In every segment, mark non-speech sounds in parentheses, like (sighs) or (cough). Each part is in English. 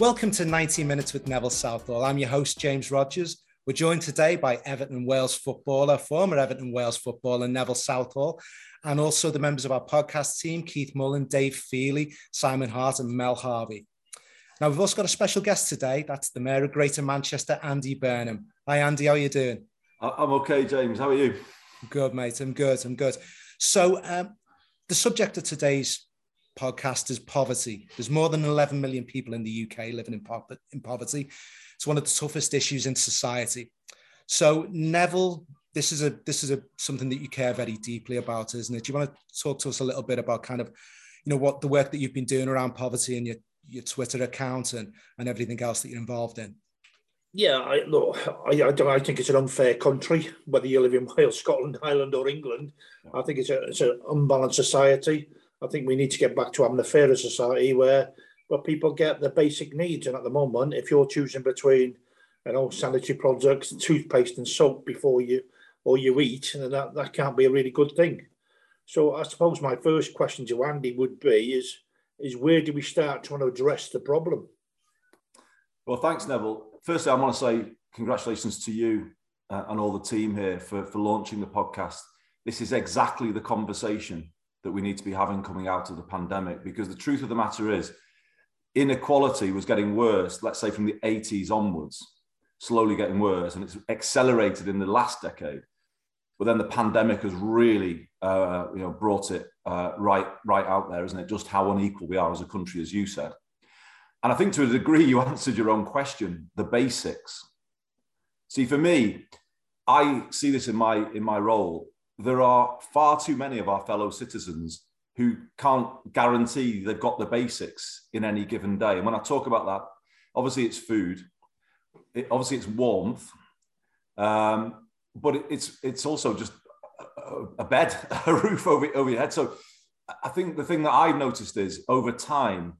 Welcome to 90 Minutes with Neville Southall. I'm your host, James Rogers. We're joined today by Everton Wales footballer, former Everton Wales footballer Neville Southall, and also the members of our podcast team, Keith Mullen, Dave Feely, Simon Hart, and Mel Harvey. Now, we've also got a special guest today. That's the Mayor of Greater Manchester, Andy Burnham. Hi, Andy. How are you doing? I'm okay, James. How are you? Good, mate. I'm good. I'm good. So, um, the subject of today's podcast is poverty. There's more than 11 million people in the UK living in, po- in poverty. It's one of the toughest issues in society. So, Neville, this is a this is a something that you care very deeply about, isn't it? Do you want to talk to us a little bit about kind of, you know, what the work that you've been doing around poverty and your your Twitter account and and everything else that you're involved in? Yeah, I, look, I, I, don't I think it's an unfair country, whether you live in Wales, Scotland, Ireland, or England. I think it's a it's an unbalanced society. I think we need to get back to having a fairer society where where people get their basic needs. And at the moment, if you're choosing between you know sanitary products, toothpaste, and soap before you or you eat, then that, that can't be a really good thing. So I suppose my first question to Andy would be is is where do we start trying to address the problem? Well, thanks, Neville. Firstly, I want to say congratulations to you uh, and all the team here for, for launching the podcast. This is exactly the conversation that we need to be having coming out of the pandemic because the truth of the matter is inequality was getting worse, let's say from the 80s onwards, slowly getting worse, and it's accelerated in the last decade. But then the pandemic has really, uh, you know, brought it uh, right, right out there, isn't it? Just how unequal we are as a country, as you said. And I think to a degree you (laughs) answered your own question, the basics. See, for me, I see this in my in my role there are far too many of our fellow citizens who can't guarantee they've got the basics in any given day. And when I talk about that, obviously it's food, it, obviously it's warmth, um, but it, it's it's also just a, a bed, (laughs) a roof over, over your head. So I think the thing that I've noticed is over time,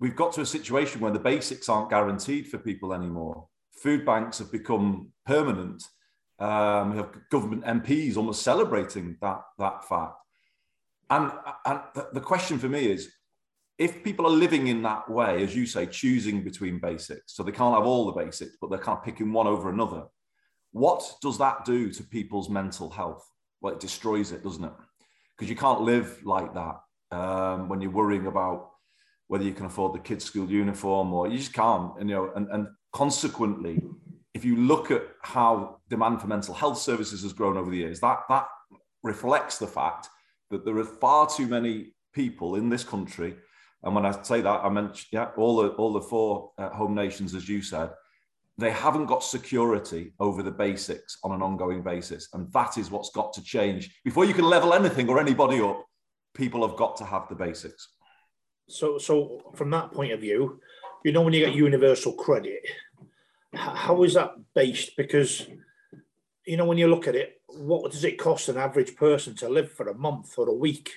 we've got to a situation where the basics aren't guaranteed for people anymore. Food banks have become permanent um, we have government MPs almost celebrating that, that fact. And, and the question for me is if people are living in that way, as you say, choosing between basics, so they can't have all the basics, but they're kind of picking one over another, what does that do to people's mental health? Well, it destroys it, doesn't it? Because you can't live like that um, when you're worrying about whether you can afford the kids' school uniform or you just can't. And, you know, and, and consequently, if you look at how demand for mental health services has grown over the years, that, that reflects the fact that there are far too many people in this country. And when I say that, I mentioned yeah, all the all the four uh, home nations, as you said, they haven't got security over the basics on an ongoing basis, and that is what's got to change before you can level anything or anybody up. People have got to have the basics. So, so from that point of view, you know, when you get universal credit, how is that based? Because you know, when you look at it, what does it cost an average person to live for a month or a week?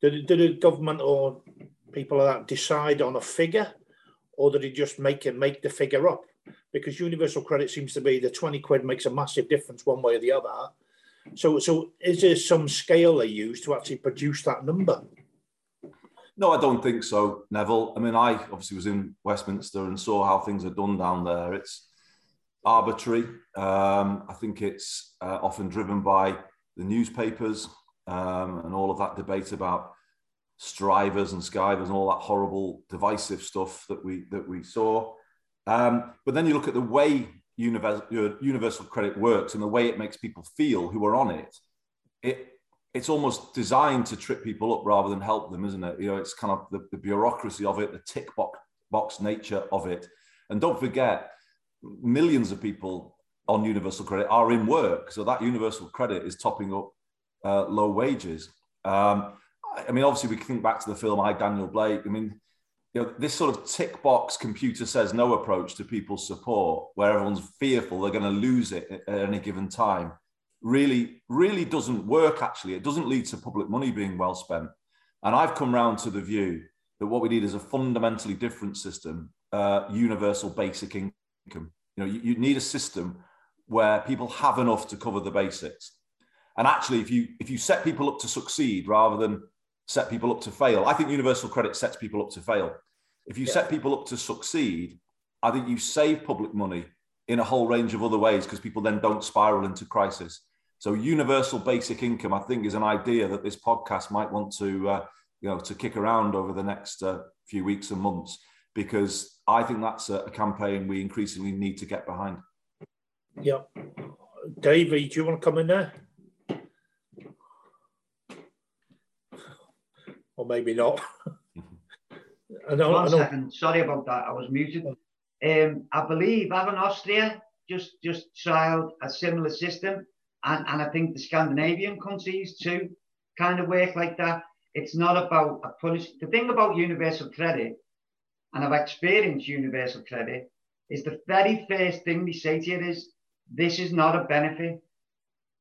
Did, did the government or people like that decide on a figure, or did it just make it make the figure up? Because universal credit seems to be the twenty quid makes a massive difference one way or the other. So, so is there some scale they use to actually produce that number? No, I don't think so, Neville. I mean, I obviously was in Westminster and saw how things are done down there. It's arbitrary. Um, I think it's uh, often driven by the newspapers um, and all of that debate about strivers and skivers and all that horrible divisive stuff that we that we saw. Um, but then you look at the way universal, universal credit works and the way it makes people feel who are on it. It it's almost designed to trip people up rather than help them, isn't it? You know, it's kind of the, the bureaucracy of it, the tick box, box nature of it. And don't forget, millions of people on universal credit are in work. So that universal credit is topping up uh, low wages. Um, I mean, obviously, we can think back to the film I, Daniel Blake. I mean, you know, this sort of tick box computer says no approach to people's support, where everyone's fearful they're going to lose it at any given time really, really doesn't work, actually. It doesn't lead to public money being well spent. And I've come round to the view that what we need is a fundamentally different system, uh, universal basic income. You know, you, you need a system where people have enough to cover the basics. And actually, if you if you set people up to succeed rather than set people up to fail, I think universal credit sets people up to fail If you yeah. set people up to succeed, I think you save public money in a whole range of other ways because people then don't spiral into crisis. So universal basic income, I think, is an idea that this podcast might want to, uh, you know, to kick around over the next uh, few weeks and months, because I think that's a, a, campaign we increasingly need to get behind. Yeah, Davey, do you want to come in there? Or maybe not. (laughs) I know, One I know. second. Sorry about that. I was muted. Um, I believe haven't Austria just just trialed a similar system, and, and I think the Scandinavian countries too kind of work like that. It's not about a punish. The thing about universal credit, and I've experienced universal credit, is the very first thing they say to you is this is not a benefit.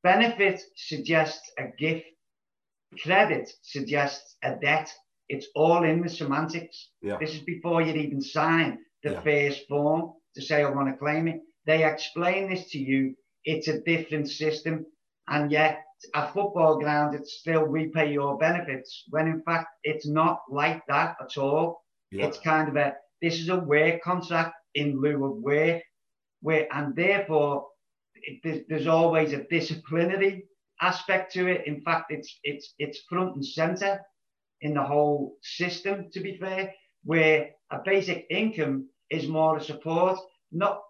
Benefit suggests a gift. Credit suggests a debt. It's all in the semantics. Yeah. This is before you even sign the yeah. first form to say, I want to claim it. They explain this to you. It's a different system. And yet, a football ground, it's still we pay your benefits, when in fact, it's not like that at all. Yeah. It's kind of a, this is a work contract in lieu of work, where, and therefore, it, there's, there's always a disciplinary aspect to it. In fact, it's it's it's front and center in the whole system. To be fair, where a basic income is more a support. Not,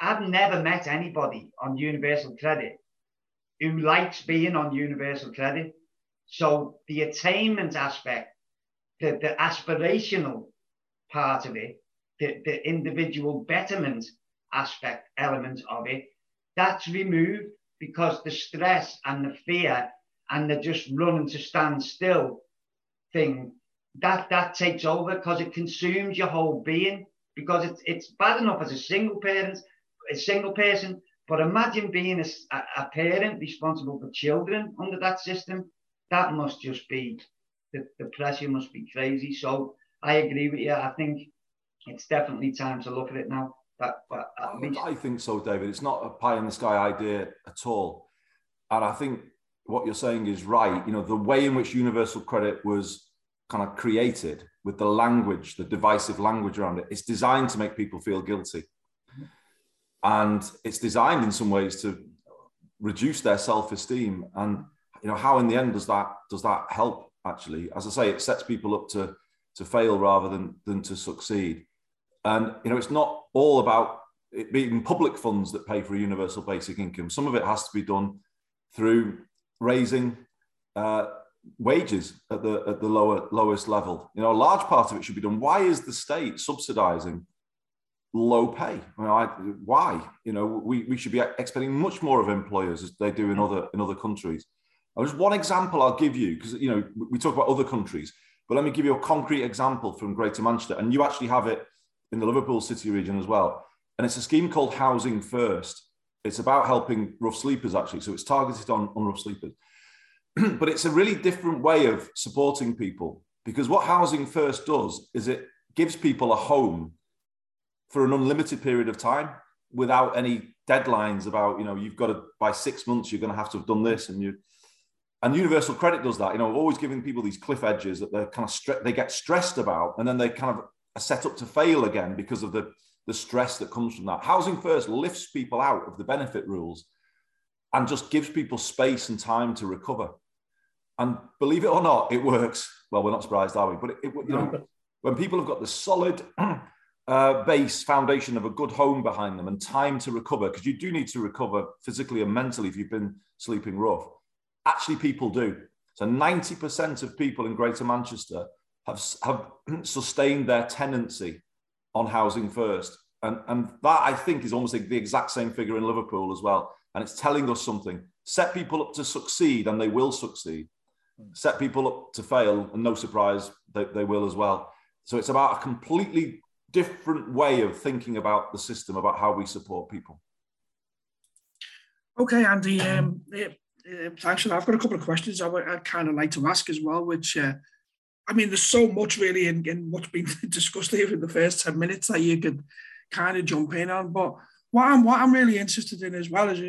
I've never met anybody on universal credit who likes being on universal credit. So the attainment aspect, the, the aspirational part of it, the, the individual betterment aspect element of it, that's removed because the stress and the fear and the just running to stand still thing that that takes over because it consumes your whole being because it's it's bad enough as a single parent a single person but imagine being a, a parent responsible for children under that system. That must just be the, the pressure must be crazy. So i agree with you. I think it's definitely time to look at it now. That, but least... i think so david. It's not a pie in the sky idea at all. And i think what you're saying is right. You know the way in which universal credit was kind of created with the language, the divisive language around it, it's designed to make people feel guilty. And it's designed in some ways to reduce their self-esteem. And you know, how in the end does that does that help actually? As I say, it sets people up to to fail rather than than to succeed. And you know, it's not all about it being public funds that pay for a universal basic income. Some of it has to be done through raising uh, wages at the at the lower lowest level. You know, a large part of it should be done. Why is the state subsidising low pay? I mean, I, why? You know, we, we should be expecting much more of employers as they do in other in other countries. There's one example I'll give you because you know we talk about other countries, but let me give you a concrete example from Greater Manchester, and you actually have it in the Liverpool City region as well. And it's a scheme called Housing First. It's about helping rough sleepers actually, so it's targeted on, on rough sleepers. (clears throat) but it's a really different way of supporting people because what Housing First does is it gives people a home for an unlimited period of time without any deadlines about, you know, you've got to, by six months, you're going to have to have done this. And you, and Universal Credit does that. You know, always giving people these cliff edges that they're kind of, stre- they get stressed about and then they kind of are set up to fail again because of the, the stress that comes from that. Housing First lifts people out of the benefit rules and just gives people space and time to recover. And believe it or not, it works. Well, we're not surprised, are we? But it, it, you know, when people have got the solid uh, base foundation of a good home behind them and time to recover, because you do need to recover physically and mentally if you've been sleeping rough. Actually, people do. So 90% of people in Greater Manchester have, have (clears throat) sustained their tenancy on housing first. And, and that, I think, is almost the exact same figure in Liverpool as well. And it's telling us something. Set people up to succeed, and they will succeed set people up to fail, and no surprise, they, they will as well. So it's about a completely different way of thinking about the system, about how we support people. Okay, Andy. Um, thanks for that. I've got a couple of questions I would I'd kind of like to ask as well, which uh, I mean, there's so much really in, in what's been (laughs) discussed here in the first 10 minutes that you could kind of jump in on. But what I'm what I'm really interested in as well as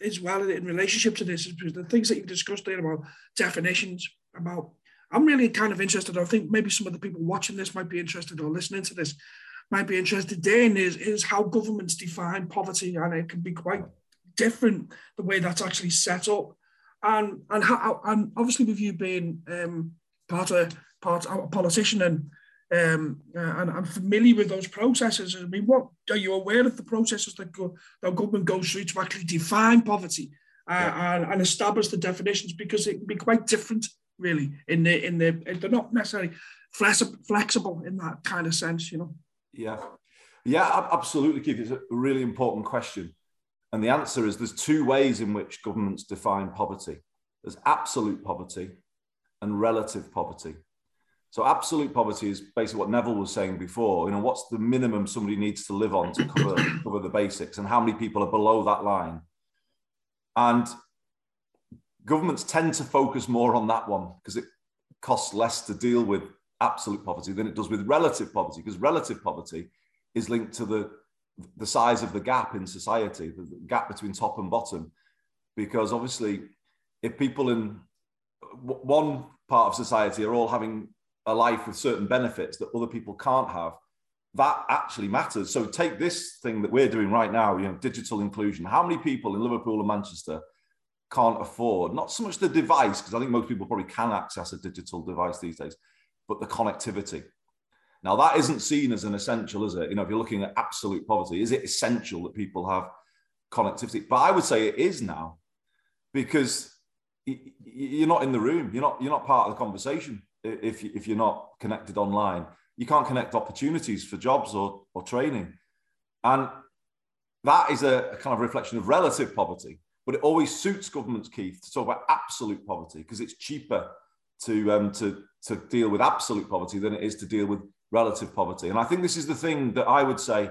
as well in relationship to this is the things that you've discussed there about definitions, about I'm really kind of interested. I think maybe some of the people watching this might be interested or listening to this might be interested in is, is how governments define poverty. And it can be quite different the way that's actually set up. And and how and obviously with you being um, part of part of a politician and um, uh, and I'm familiar with those processes. I mean, what are you aware of the processes that go, that government goes through to actually define poverty uh, yeah. and, and establish the definitions? Because it can be quite different, really. In the in the they're not necessarily flexible in that kind of sense, you know. Yeah, yeah, absolutely, Keith. It's a really important question, and the answer is there's two ways in which governments define poverty. There's absolute poverty and relative poverty. So absolute poverty is basically what Neville was saying before. You know, what's the minimum somebody needs to live on to cover, cover the basics, and how many people are below that line? And governments tend to focus more on that one because it costs less to deal with absolute poverty than it does with relative poverty, because relative poverty is linked to the the size of the gap in society, the gap between top and bottom. Because obviously, if people in one part of society are all having a life with certain benefits that other people can't have, that actually matters. So take this thing that we're doing right now, you know, digital inclusion. How many people in Liverpool and Manchester can't afford not so much the device, because I think most people probably can access a digital device these days, but the connectivity. Now that isn't seen as an essential, is it? You know, if you're looking at absolute poverty, is it essential that people have connectivity? But I would say it is now, because you're not in the room, you're not you're not part of the conversation if, if you're not connected online. You can't connect opportunities for jobs or, or training. And that is a, a kind of reflection of relative poverty. But it always suits governments, Keith, to talk about absolute poverty because it's cheaper to, um, to, to deal with absolute poverty than it is to deal with relative poverty. And I think this is the thing that I would say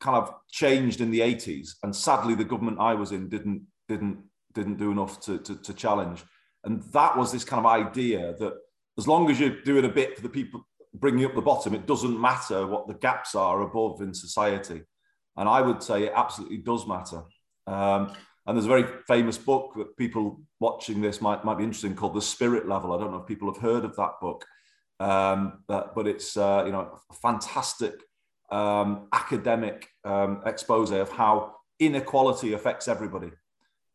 kind of changed in the 80s. And sadly, the government I was in didn't, didn't, didn't do enough to, to, to challenge. And that was this kind of idea that as long as you're doing a bit for the people bringing up the bottom, it doesn't matter what the gaps are above in society. And I would say it absolutely does matter. Um, and there's a very famous book that people watching this might, might be interested in called The Spirit Level. I don't know if people have heard of that book, um, but, but it's uh, you know a fantastic um, academic um, expose of how inequality affects everybody,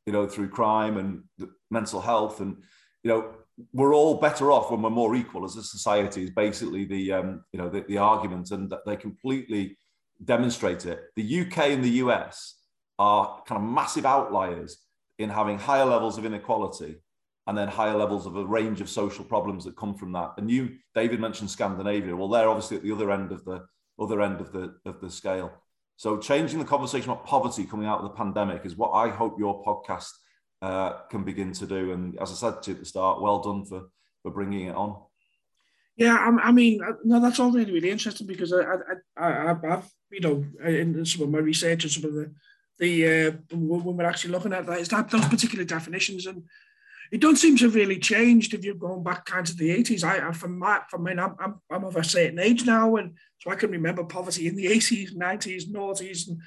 you know, through crime and mental health. And, you know, we're all better off when we're more equal as a society is basically the um, you know the, the argument and that they completely demonstrate it the uk and the us are kind of massive outliers in having higher levels of inequality and then higher levels of a range of social problems that come from that and you david mentioned scandinavia well they're obviously at the other end of the other end of the of the scale so changing the conversation about poverty coming out of the pandemic is what i hope your podcast uh, can begin to do. And as I said to you at the start, well done for for bringing it on. Yeah, I, I mean, uh, no, that's all really really interesting because I, I, I have you know in some of my research and some of the the uh, when we're actually looking at that is that those particular definitions and it don't seem to have really changed if you're going back kind of the 80s. I, from my, from me, I'm, I'm, I'm of a certain age now, and so I can remember poverty in the 80s, 90s, noughties, and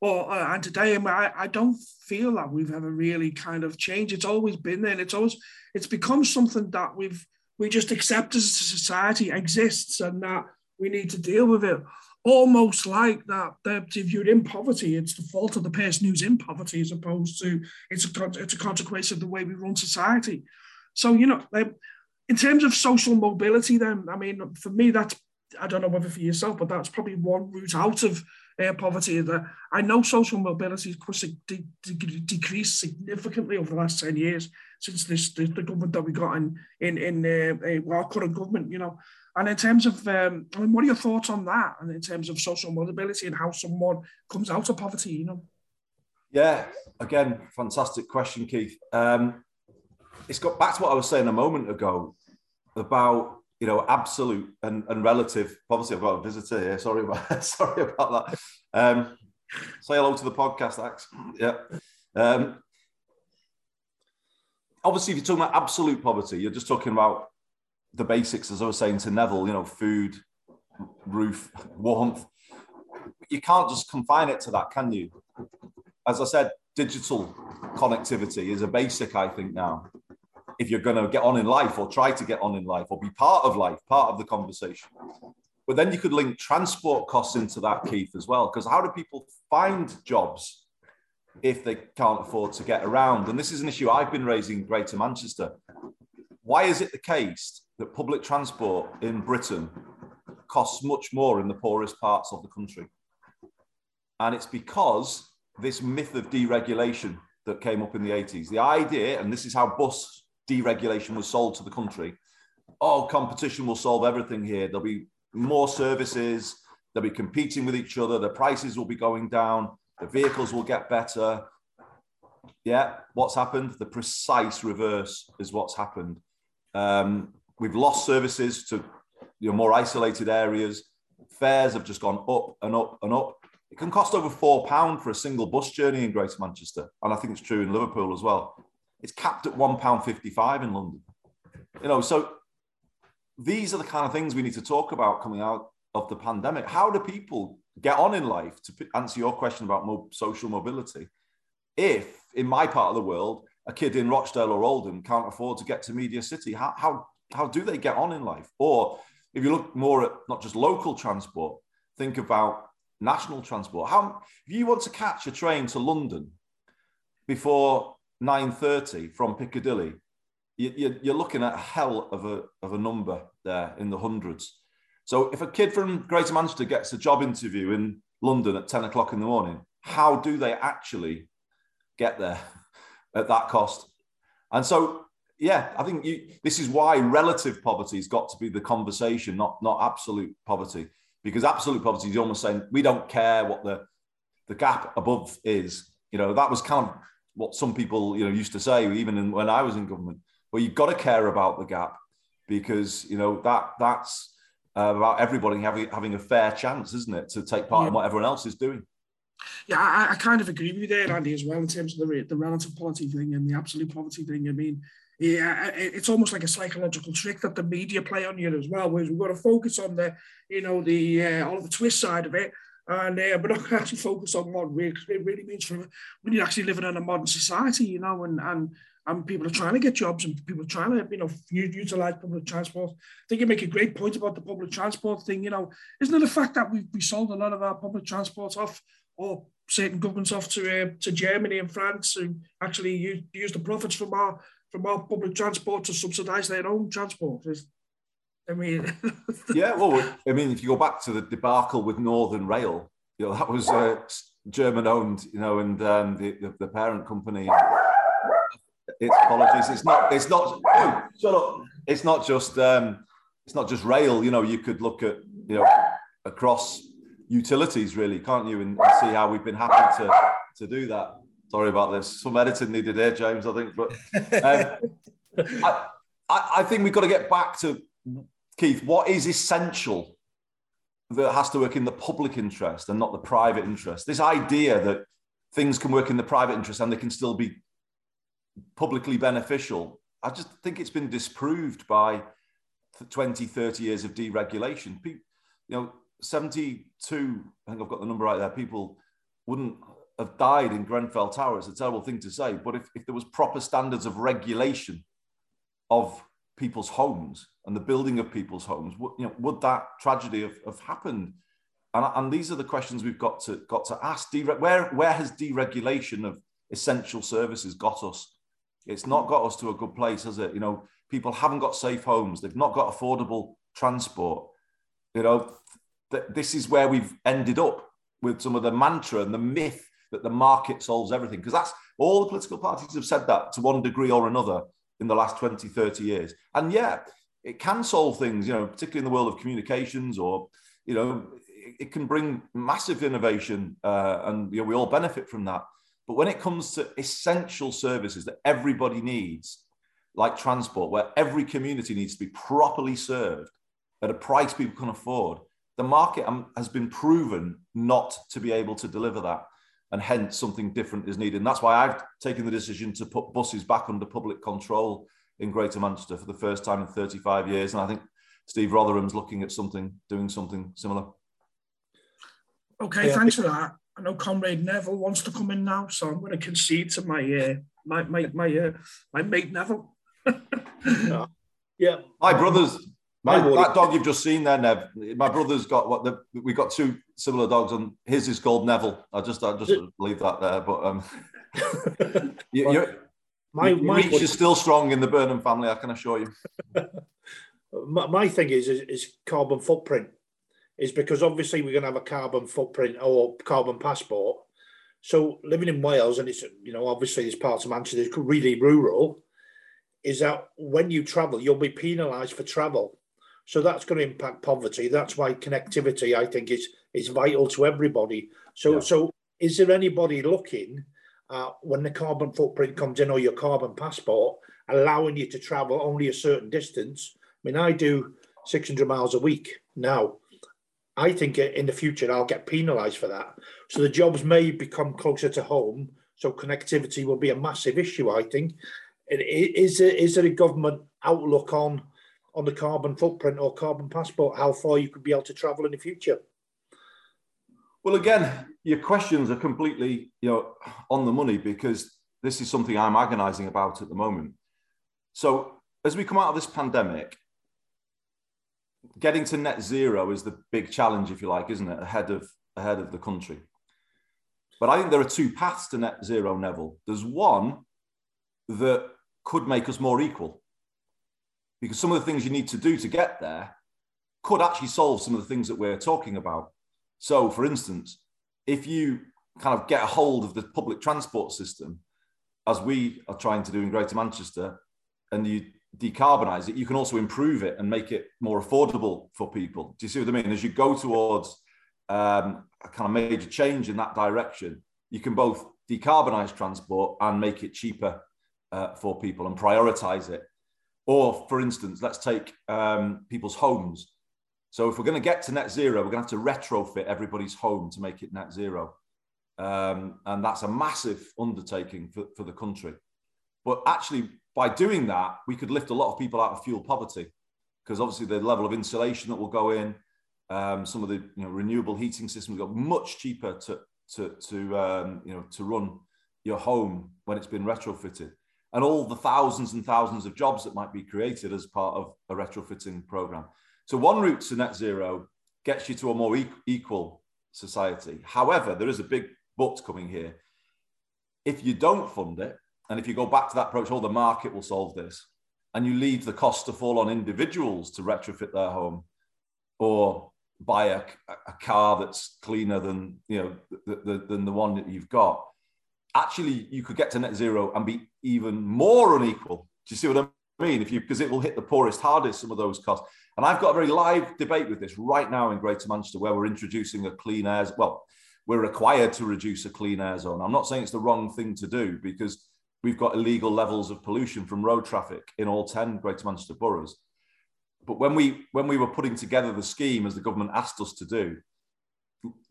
or uh, and today I, I don't feel that we've ever really kind of changed. It's always been there. And it's always it's become something that we've we just accept as a society exists and that we need to deal with it. Almost like that, that if you're in poverty, it's the fault of the person who's in poverty as opposed to it's a it's a consequence of the way we run society. So you know, in terms of social mobility, then I mean, for me, that's I don't know whether for yourself, but that's probably one route out of uh, poverty. That I know social mobility has de- de- decreased significantly over the last 10 years since this the, government that we got in in, in uh, our current government, you know. And in terms of, um, I mean, what are your thoughts on that? And in terms of social mobility and how someone comes out of poverty, you know? Yeah, again, fantastic question, Keith. Um, it's got back to what I was saying a moment ago about you know, absolute and, and relative. Obviously, I've got a visitor here. Sorry about (laughs) sorry about that. Um, say hello to the podcast, Ax. Yeah. Um, obviously, if you're talking about absolute poverty, you're just talking about the basics, as I was saying to Neville. You know, food, roof, (laughs) warmth. You can't just confine it to that, can you? As I said, digital connectivity is a basic, I think, now if you're going to get on in life or try to get on in life or be part of life, part of the conversation. But then you could link transport costs into that, Keith, as well. Because how do people find jobs if they can't afford to get around? And this is an issue I've been raising in Greater Manchester. Why is it the case that public transport in Britain costs much more in the poorest parts of the country? And it's because this myth of deregulation that came up in the 80s, the idea, and this is how bus deregulation was sold to the country oh, competition will solve everything here. There'll be more services, they'll be competing with each other, the prices will be going down, the vehicles will get better. Yeah, what's happened? The precise reverse is what's happened. Um, we've lost services to you know, more isolated areas. Fares have just gone up and up and up. It can cost over four pound for a single bus journey in Greater Manchester, and I think it's true in Liverpool as well. It's capped at one pound fifty-five in London. You know, so these are the kind of things we need to talk about coming out of the pandemic. How do people get on in life? To answer your question about mo- social mobility, if in my part of the world a kid in Rochdale or Oldham can't afford to get to Media City, how how how do they get on in life? Or if you look more at not just local transport, think about national transport. How if you want to catch a train to London before 9:30 from Piccadilly, you, you're looking at a hell of a, of a number there in the hundreds. So if a kid from Greater Manchester gets a job interview in London at 10 o'clock in the morning, how do they actually get there (laughs) at that cost? And so, yeah, I think you, this is why relative poverty has got to be the conversation, not, not absolute poverty, because absolute poverty is almost saying we don't care what the, the gap above is. You know, that was kind of what some people, you know, used to say, even in, when I was in government well, you've got to care about the gap because you know that that's uh, about everybody having having a fair chance, isn't it, to take part yeah. in what everyone else is doing. Yeah, I, I, kind of agree with you there, Andy, as well in terms of the the relative poverty thing and the absolute poverty thing. I mean, yeah, it's almost like a psychological trick that the media play on you as well. Whereas we've got to focus on the, you know, the uh, all the twist side of it, and uh, we're not going (laughs) to actually focus on what really, it really means for when you're actually living in a modern society, you know, and and and people are trying to get jobs and people are trying to, you know, utilize public transport. I think you make a great point about the public transport thing. You know, isn't it the fact that we we sold a lot of our public transport off or certain governments off to uh, to Germany and France and actually use, use the profits from our from our public transport to subsidise their own transport? I mean, (laughs) yeah. Well, I mean, if you go back to the debacle with Northern Rail, you know that was uh, German owned, you know, and um, the, the, the parent company it's apologies. It's not. It's not. Shut up. It's not just. Um, it's not just rail. You know, you could look at you know across utilities, really, can't you, and, and see how we've been happy to to do that. Sorry about this. Some editing needed here, James. I think, but (laughs) um, I, I, I think we've got to get back to Keith. What is essential that has to work in the public interest and not the private interest? This idea that things can work in the private interest and they can still be publicly beneficial. I just think it's been disproved by 20, 30 years of deregulation. People, you know, 72, I think I've got the number right there, people wouldn't have died in Grenfell Tower. It's a terrible thing to say, but if, if there was proper standards of regulation of people's homes and the building of people's homes, would, you know, would that tragedy have, have happened? And, and these are the questions we've got to got to ask. Where where has deregulation of essential services got us? It's not got us to a good place, has it? You know, people haven't got safe homes. They've not got affordable transport. You know, th- this is where we've ended up with some of the mantra and the myth that the market solves everything. Because that's all the political parties have said that to one degree or another in the last 20, 30 years. And yeah, it can solve things, you know, particularly in the world of communications or, you know, it, it can bring massive innovation uh, and you know, we all benefit from that. But when it comes to essential services that everybody needs, like transport, where every community needs to be properly served at a price people can afford, the market um, has been proven not to be able to deliver that. And hence, something different is needed. And that's why I've taken the decision to put buses back under public control in Greater Manchester for the first time in 35 years. And I think Steve Rotheram's looking at something, doing something similar. Okay, yeah. thanks for that. I know Comrade Neville wants to come in now, so I'm going to concede to my uh, my my my, uh, my mate Neville. (laughs) uh, yeah. My brother's my, that dog you've just seen there, Nev. My brother's got what the we got two similar dogs, and his is called Neville. I just I just leave that there. But um, (laughs) you, you're, my, my reach is still strong in the Burnham family. I can assure you. (laughs) my, my thing is, is is carbon footprint. Is because obviously we're going to have a carbon footprint or carbon passport. So living in Wales, and it's you know obviously this parts of Manchester is really rural. Is that when you travel, you'll be penalised for travel so that's going to impact poverty. That's why connectivity, I think, is is vital to everybody. So, yeah. so is there anybody looking uh, when the carbon footprint comes in or your carbon passport, allowing you to travel only a certain distance? I mean, I do 600 miles a week now. I think in the future I'll get penalised for that. So the jobs may become closer to home. So connectivity will be a massive issue. I think. Is there, is there a government outlook on on the carbon footprint or carbon passport, how far you could be able to travel in the future? Well, again, your questions are completely, you know, on the money because this is something I'm agonizing about at the moment. So, as we come out of this pandemic, getting to net zero is the big challenge, if you like, isn't it? Ahead of ahead of the country. But I think there are two paths to net zero, Neville. There's one that could make us more equal because some of the things you need to do to get there could actually solve some of the things that we're talking about. So, for instance, if you kind of get a hold of the public transport system, as we are trying to do in Greater Manchester, and you decarbonize it, you can also improve it and make it more affordable for people. Do you see what I mean? As you go towards um, a kind of major change in that direction, you can both decarbonize transport and make it cheaper uh, for people and prioritize it or, for instance, let's take um, people's homes. So, if we're going to get to net zero, we're going to have to retrofit everybody's home to make it net zero. Um, and that's a massive undertaking for, for the country. But actually, by doing that, we could lift a lot of people out of fuel poverty because obviously the level of insulation that will go in, um, some of the you know, renewable heating systems go much cheaper to, to, to, um, you know, to run your home when it's been retrofitted and all the thousands and thousands of jobs that might be created as part of a retrofitting program. So, one route to net zero gets you to a more e- equal society. However, there is a big but coming here. If you don't fund it, and if you go back to that approach, oh, the market will solve this, and you leave the cost to fall on individuals to retrofit their home or buy a, a car that's cleaner than you know the, the, than the one that you've got actually you could get to net zero and be even more unequal. Do you see what I mean? If you because it will hit the poorest hardest some of those costs. And I've got a very live debate with this right now in Greater Manchester, where we're introducing a clean air. Well, we're required to reduce a clean air zone. I'm not saying it's the wrong thing to do because we've got illegal levels of pollution from road traffic in all 10 Greater Manchester boroughs. But when we when we were putting together the scheme as the government asked us to do,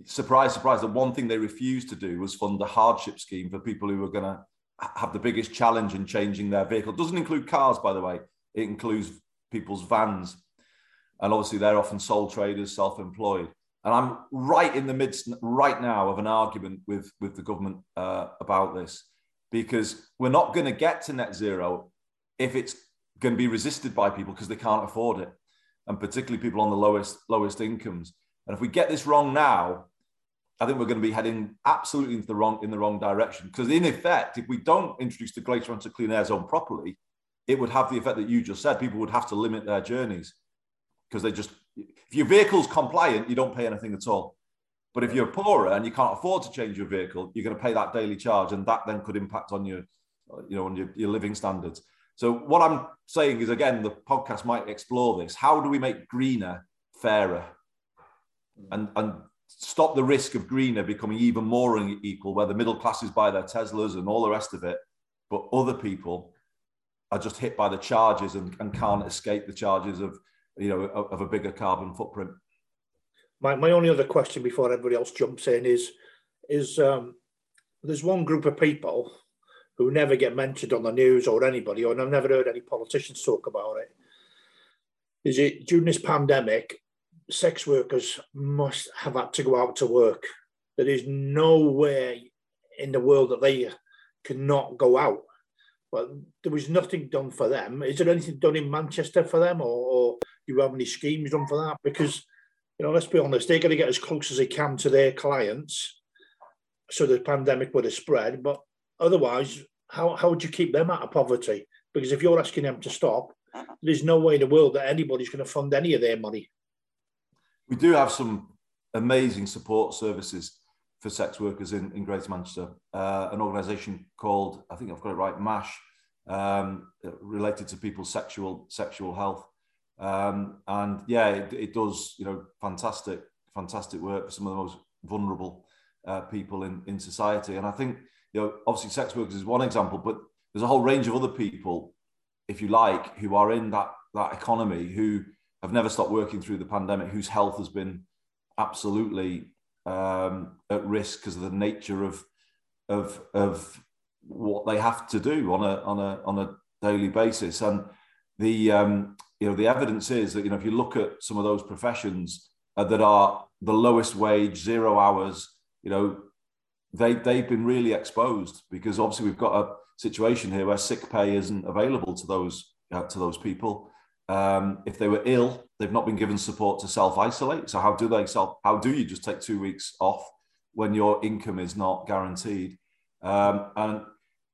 surprise, surprise, the one thing they refused to do was fund a hardship scheme for people who were going to have the biggest challenge in changing their vehicle. It doesn't include cars, by the way. It includes people's vans. And obviously, they're often sole traders, self employed. And I'm right in the midst right now of an argument with, with the government uh, about this because we're not going to get to net zero if it's going to be resisted by people because they can't afford it. And particularly people on the lowest, lowest incomes. And if we get this wrong now, I think we're going to be heading absolutely into the wrong in the wrong direction. Because in effect, if we don't introduce the Greater Manchester Clean Air Zone properly, it would have the effect that you just said. People would have to limit their journeys because they just if your vehicle's compliant, you don't pay anything at all. But if you're poorer and you can't afford to change your vehicle, you're going to pay that daily charge, and that then could impact on your, you know, on your, your living standards. So what I'm saying is, again, the podcast might explore this. How do we make greener fairer? And, and stop the risk of greener becoming even more unequal, where the middle classes buy their Teslas and all the rest of it, but other people are just hit by the charges and, and can't escape the charges of you know of, of a bigger carbon footprint. My, my only other question before everybody else jumps in is is um, there's one group of people who never get mentioned on the news or anybody, or I've never heard any politicians talk about it. Is it during this pandemic? Sex workers must have had to go out to work. There is no way in the world that they cannot go out. but there was nothing done for them. Is there anything done in Manchester for them, or, or do you have any schemes done for that? Because you know, let's be honest, they're going to get as close as they can to their clients, so the pandemic would have spread. But otherwise, how how would you keep them out of poverty? Because if you're asking them to stop, there's no way in the world that anybody's going to fund any of their money. We do have some amazing support services for sex workers in, in Greater Manchester. Uh, an organisation called, I think I've got it right, MASH, um, related to people's sexual sexual health. Um, and yeah, it, it, does, you know, fantastic, fantastic work for some of the most vulnerable uh, people in, in society. And I think, you know, obviously sex workers is one example, but there's a whole range of other people, if you like, who are in that that economy who have never stopped working through the pandemic, whose health has been absolutely um, at risk because of the nature of of of what they have to do on a on a on a daily basis. And the um, you know the evidence is that you know if you look at some of those professions uh, that are the lowest wage, zero hours, you know they they've been really exposed because obviously we've got a situation here where sick pay isn't available to those uh, to those people. Um, if they were ill, they've not been given support to self isolate. So how do they self? How do you just take two weeks off when your income is not guaranteed? Um, and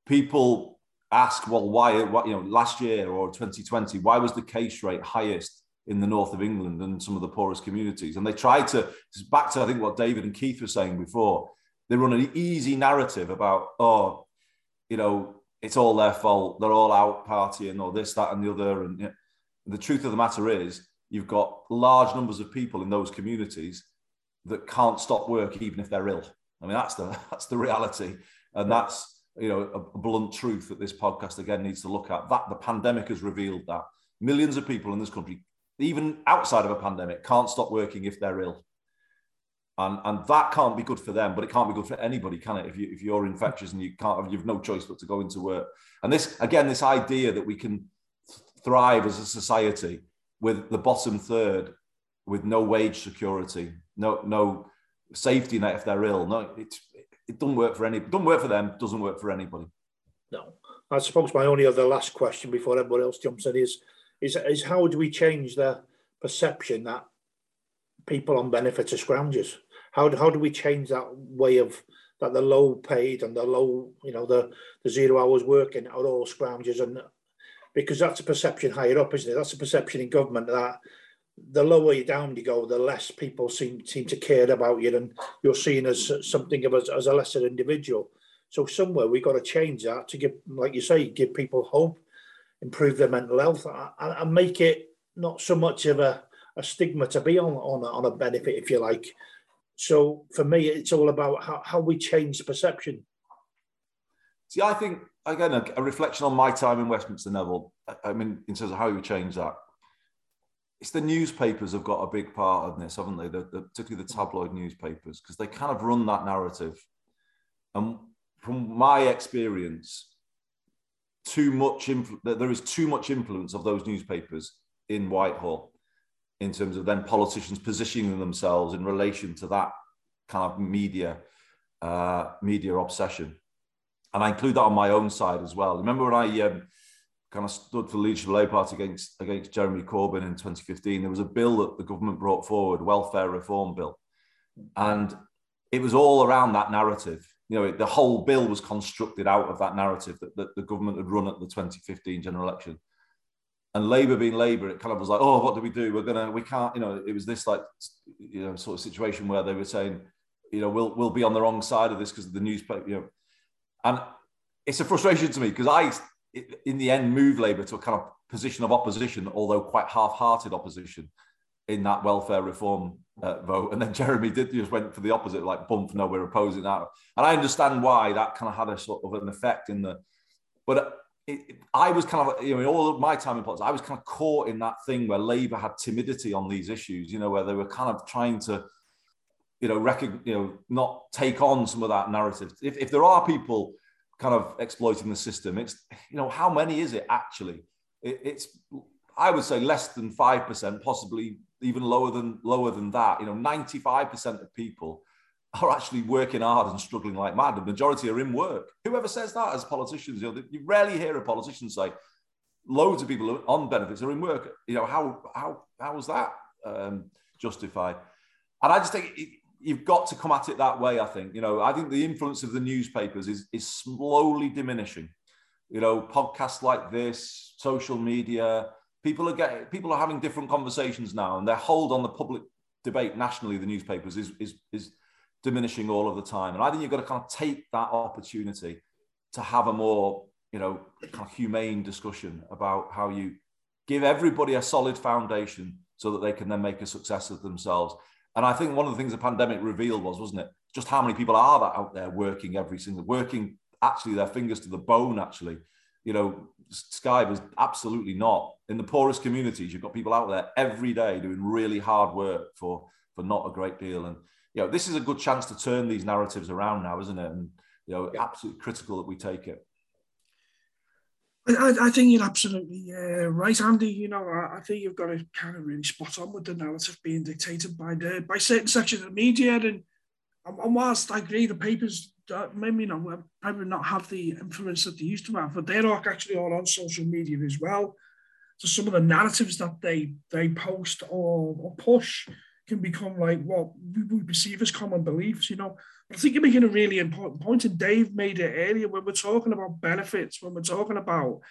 people ask, well, why? What you know, last year or 2020, why was the case rate highest in the north of England and some of the poorest communities? And they try to back to I think what David and Keith were saying before. They run an easy narrative about, oh, you know, it's all their fault. They're all out partying or this, that, and the other, and. You know, the truth of the matter is, you've got large numbers of people in those communities that can't stop work even if they're ill. I mean, that's the (laughs) that's the reality, and that's you know a, blunt truth that this podcast again needs to look at. That the pandemic has revealed that millions of people in this country, even outside of a pandemic, can't stop working if they're ill. And, and that can't be good for them, but it can't be good for anybody, can it? If you if you're infectious and you can't, you've no choice but to go into work. And this again, this idea that we can thrive as a society with the bottom third with no wage security, no no safety net if they're ill. No, it it doesn't work for any. Doesn't work for them. Doesn't work for anybody. No, I suppose my only other last question before everybody else jumps in is is is how do we change the perception that people on benefits are scroungers? How do, how do we change that way of that the low paid and the low, you know, the, the zero hours working are all scroungers and because that's a perception higher up, isn't it? That's a perception in government that the lower you down you go, the less people seem seem to care about you, and you're seen as something of as, as a lesser individual. So somewhere we have got to change that to give, like you say, give people hope, improve their mental health, and, and make it not so much of a, a stigma to be on on a, on a benefit, if you like. So for me, it's all about how, how we change perception. See, I think again, a, a, reflection on my time in Westminster, Neville. I mean, in terms of how you change that, it's the newspapers have got a big part in this, haven't they? The, the, particularly the tabloid newspapers, because they kind of run that narrative. And from my experience, too much influ- there is too much influence of those newspapers in Whitehall in terms of then politicians positioning themselves in relation to that kind of media uh, media obsession and I include that on my own side as well. Remember when I um, kind of stood for the leadership of Labour Party against against Jeremy Corbyn in 2015? There was a bill that the government brought forward, welfare reform bill, and it was all around that narrative. You know, the whole bill was constructed out of that narrative that, that the government had run at the 2015 general election. And Labour being Labour, it kind of was like, oh, what do we do? We're gonna, we can't, you know, it was this like, you know, sort of situation where they were saying, you know, we'll we'll be on the wrong side of this because the newspaper, you know, and it's a frustration to me because I, in the end, move Labour to a kind of position of opposition, although quite half-hearted opposition in that welfare reform uh, vote. And then Jeremy did just went for the opposite, like bump, no, we're opposing that. And I understand why that kind of had a sort of an effect in the, but it, it, I was kind of, you know, in all of my time in politics, I was kind of caught in that thing where Labour had timidity on these issues, you know, where they were kind of trying to, you know, you know, not take on some of that narrative. If, if there are people kind of exploiting the system, it's, you know, how many is it actually? It, it's, I would say less than 5%, possibly even lower than lower than that. You know, 95% of people are actually working hard and struggling like mad. The majority are in work. Whoever says that as politicians, you know, you rarely hear a politician say, loads of people on benefits are in work. You know, how how how was that um, justified? And I just think it, you've got to come at it that way. I think you know. I think the influence of the newspapers is is slowly diminishing. You know, podcasts like this, social media, people are getting people are having different conversations now, and their hold on the public debate nationally, the newspapers is is is diminishing all of the time. And I think you've got to kind of take that opportunity to have a more you know, kind of humane discussion about how you give everybody a solid foundation so that they can then make a success of themselves. And I think one of the things the pandemic revealed was, wasn't it, just how many people are that out there working every single, working actually their fingers to the bone. Actually, you know, Sky was absolutely not in the poorest communities. You've got people out there every day doing really hard work for for not a great deal. And you know, this is a good chance to turn these narratives around now, isn't it? And you know, yeah. absolutely critical that we take it. I, I think you're absolutely uh, right, Andy. You know, I, I, think you've got to kind of really spot on with the narrative being dictated by the by certain sections of the media. And, and whilst I agree, the papers maybe you know probably not have the influence that they used to have, but they're actually all on social media as well. So some of the narratives that they they post or, or push can become like what we perceive as common beliefs. You know, I think you're making a really important point, and Dave made it earlier when we're talking about benefits, when we're talking about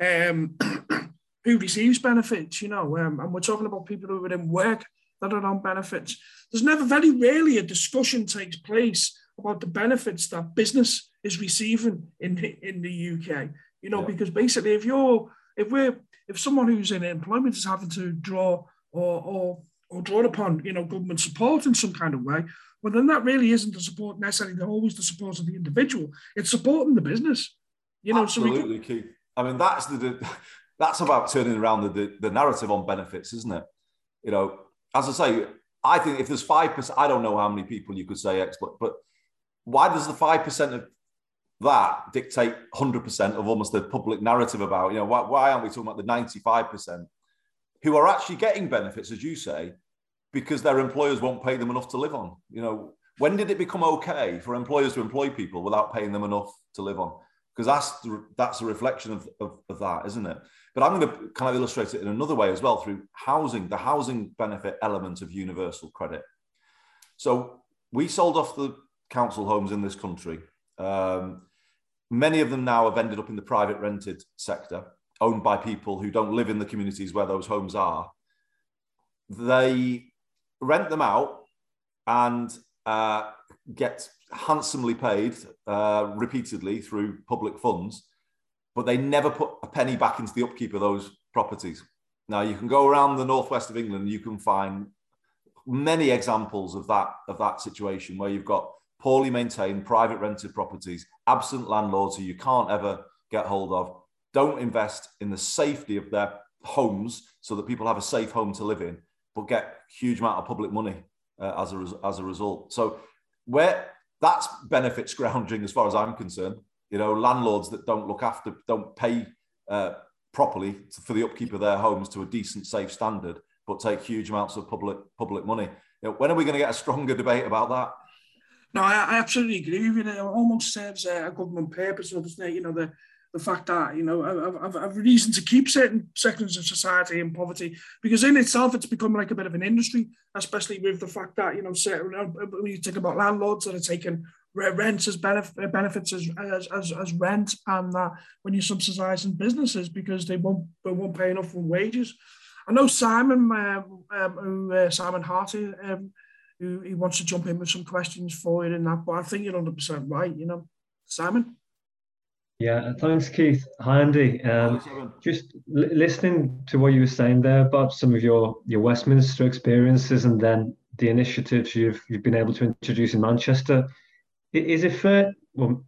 um, (clears throat) who receives benefits, you know, um, and we're talking about people who are in work that are on benefits. There's never very rarely a discussion takes place about the benefits that business is receiving in in the UK. You know, yeah. because basically, if you're if we're if someone who's in employment is having to draw or or or draw upon you know government support in some kind of way, well, then that really isn't the support necessarily the always the support of the individual. It's supporting the business. You know, absolutely, so Keith. I mean, that's the (laughs) that's about turning around the, the, the narrative on benefits, isn't it? You know, as I say, I think if there's five percent, I don't know how many people you could say exploit, but why does the five percent of that dictate 100% of almost the public narrative about, you know, why, why aren't we talking about the 95% who are actually getting benefits, as you say, because their employers won't pay them enough to live on. You know, when did it become okay for employers to employ people without paying them enough to live on? Because that's that's a reflection of, of, of that, isn't it? But I'm going to kind of illustrate it in another way as well through housing, the housing benefit element of universal credit. So we sold off the council homes in this country. Um, many of them now have ended up in the private rented sector, owned by people who don't live in the communities where those homes are. They rent them out and uh, get handsomely paid uh, repeatedly through public funds, but they never put a penny back into the upkeep of those properties. Now you can go around the northwest of England, you can find many examples of that of that situation where you've got poorly maintained private rented properties, absent landlords who you can't ever get hold of, don't invest in the safety of their homes so that people have a safe home to live in but get huge amount of public money uh, as a as a result. So where that's benefit scrounging as far as I'm concerned. You know, landlords that don't look after, don't pay uh, properly for the upkeep of their homes to a decent, safe standard, but take huge amounts of public public money. You know, when are we going to get a stronger debate about that? No, I, I absolutely agree with you. It almost serves a government purpose, doesn't it? You know, the the fact that you know I've, I've, a reason to keep certain sections of society in poverty because in itself it's become like a bit of an industry, especially with the fact that you know certain, uh, when you think about landlords that are taking rents as benef- benefits as, as, as, as rent and that when you're subsidising businesses because they won't they won't pay enough for wages. I know Simon um, um, uh, Simon Harty um, who he wants to jump in with some questions for you in that, but I think you're 100 percent right. You know, Simon. Yeah, thanks, Keith. Hi, Andy. Um, just listening to what you were saying there about some of your your Westminster experiences and then the initiatives you've you've been able to introduce in Manchester. Is it fair? Well,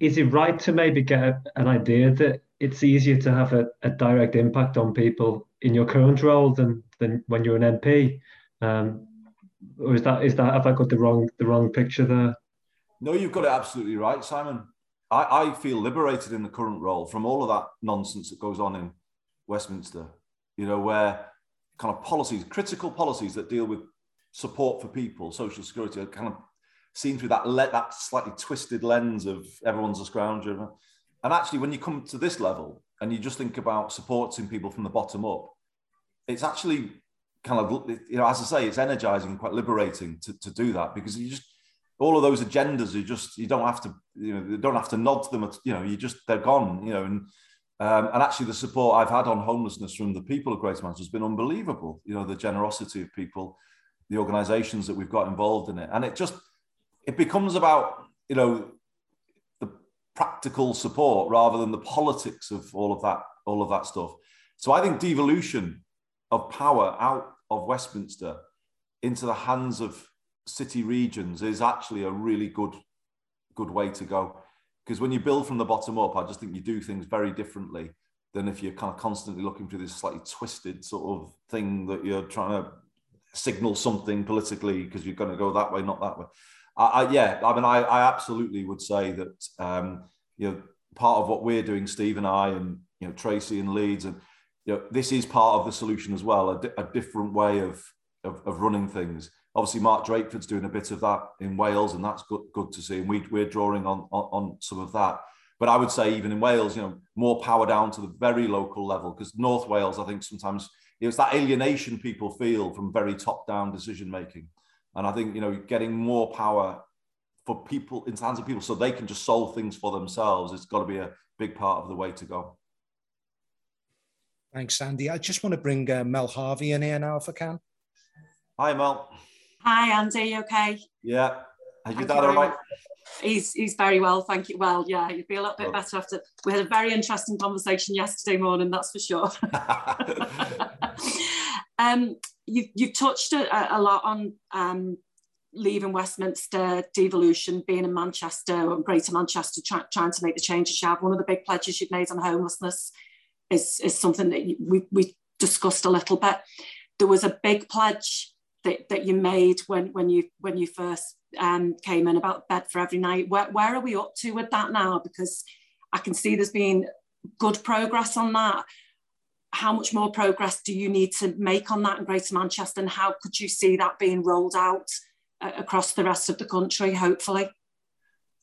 is it right to maybe get a, an idea that it's easier to have a, a, direct impact on people in your current role than than when you're an MP? Um, or is that is that have I got the wrong the wrong picture there? No, you've got it absolutely right, Simon. I, I feel liberated in the current role from all of that nonsense that goes on in Westminster, you know, where kind of policies, critical policies that deal with support for people, social security, are kind of seen through that le- that slightly twisted lens of everyone's a scrounger. And actually, when you come to this level and you just think about supporting people from the bottom up, it's actually kind of you know, as I say, it's energizing and quite liberating to, to do that because you just all of those agendas are just you don't have to you know you don't have to nod to them at, you know you just they're gone you know and um, and actually the support I've had on homelessness from the people of Greater Manchester has been unbelievable you know the generosity of people the organizations that we've got involved in it. And it just it becomes about you know the practical support rather than the politics of all of that all of that stuff. So I think devolution of power out of Westminster into the hands of city regions is actually a really good good way to go. Because when you build from the bottom up i just think you do things very differently than if you're kind of constantly looking through this slightly twisted sort of thing that you're trying to signal something politically because you're going to go that way not that way. I, I yeah i mean I, I absolutely would say that um, you know part of what we're doing steve and i and you know tracy and leeds and you know this is part of the solution as well a, a different way of, of, of running things obviously Mark Drakeford's doing a bit of that in Wales, and that's good, good to see. And we, we're drawing on, on, on some of that. But I would say even in Wales, you know, more power down to the very local level because North Wales, I think sometimes it's that alienation people feel from very top-down decision making, and I think you know getting more power for people in hands of people so they can just solve things for themselves. It's got to be a big part of the way to go. Thanks, Andy. I just want to bring uh, Mel Harvey in here now, if I can. Hi, Mel. Hi, Andy. You okay? Yeah. Has your dad all right? He's he's very well, thank you. Well, yeah, you'd be a little bit better after. We had a very interesting conversation yesterday morning, that's for sure. (laughs) (laughs) um, you you've touched a, a lot on um, leaving Westminster, devolution, being in Manchester or Greater Manchester, try, trying to make the changes you have. One of the big pledges you've made on homelessness is is something that we we discussed a little bit. There was a big pledge that, that you made when when you when you first um, came in about bed for every night. Where, where are we up to with that now? Because I can see there's been good progress on that. How much more progress do you need to make on that in Greater Manchester, and how could you see that being rolled out uh, across the rest of the country? Hopefully.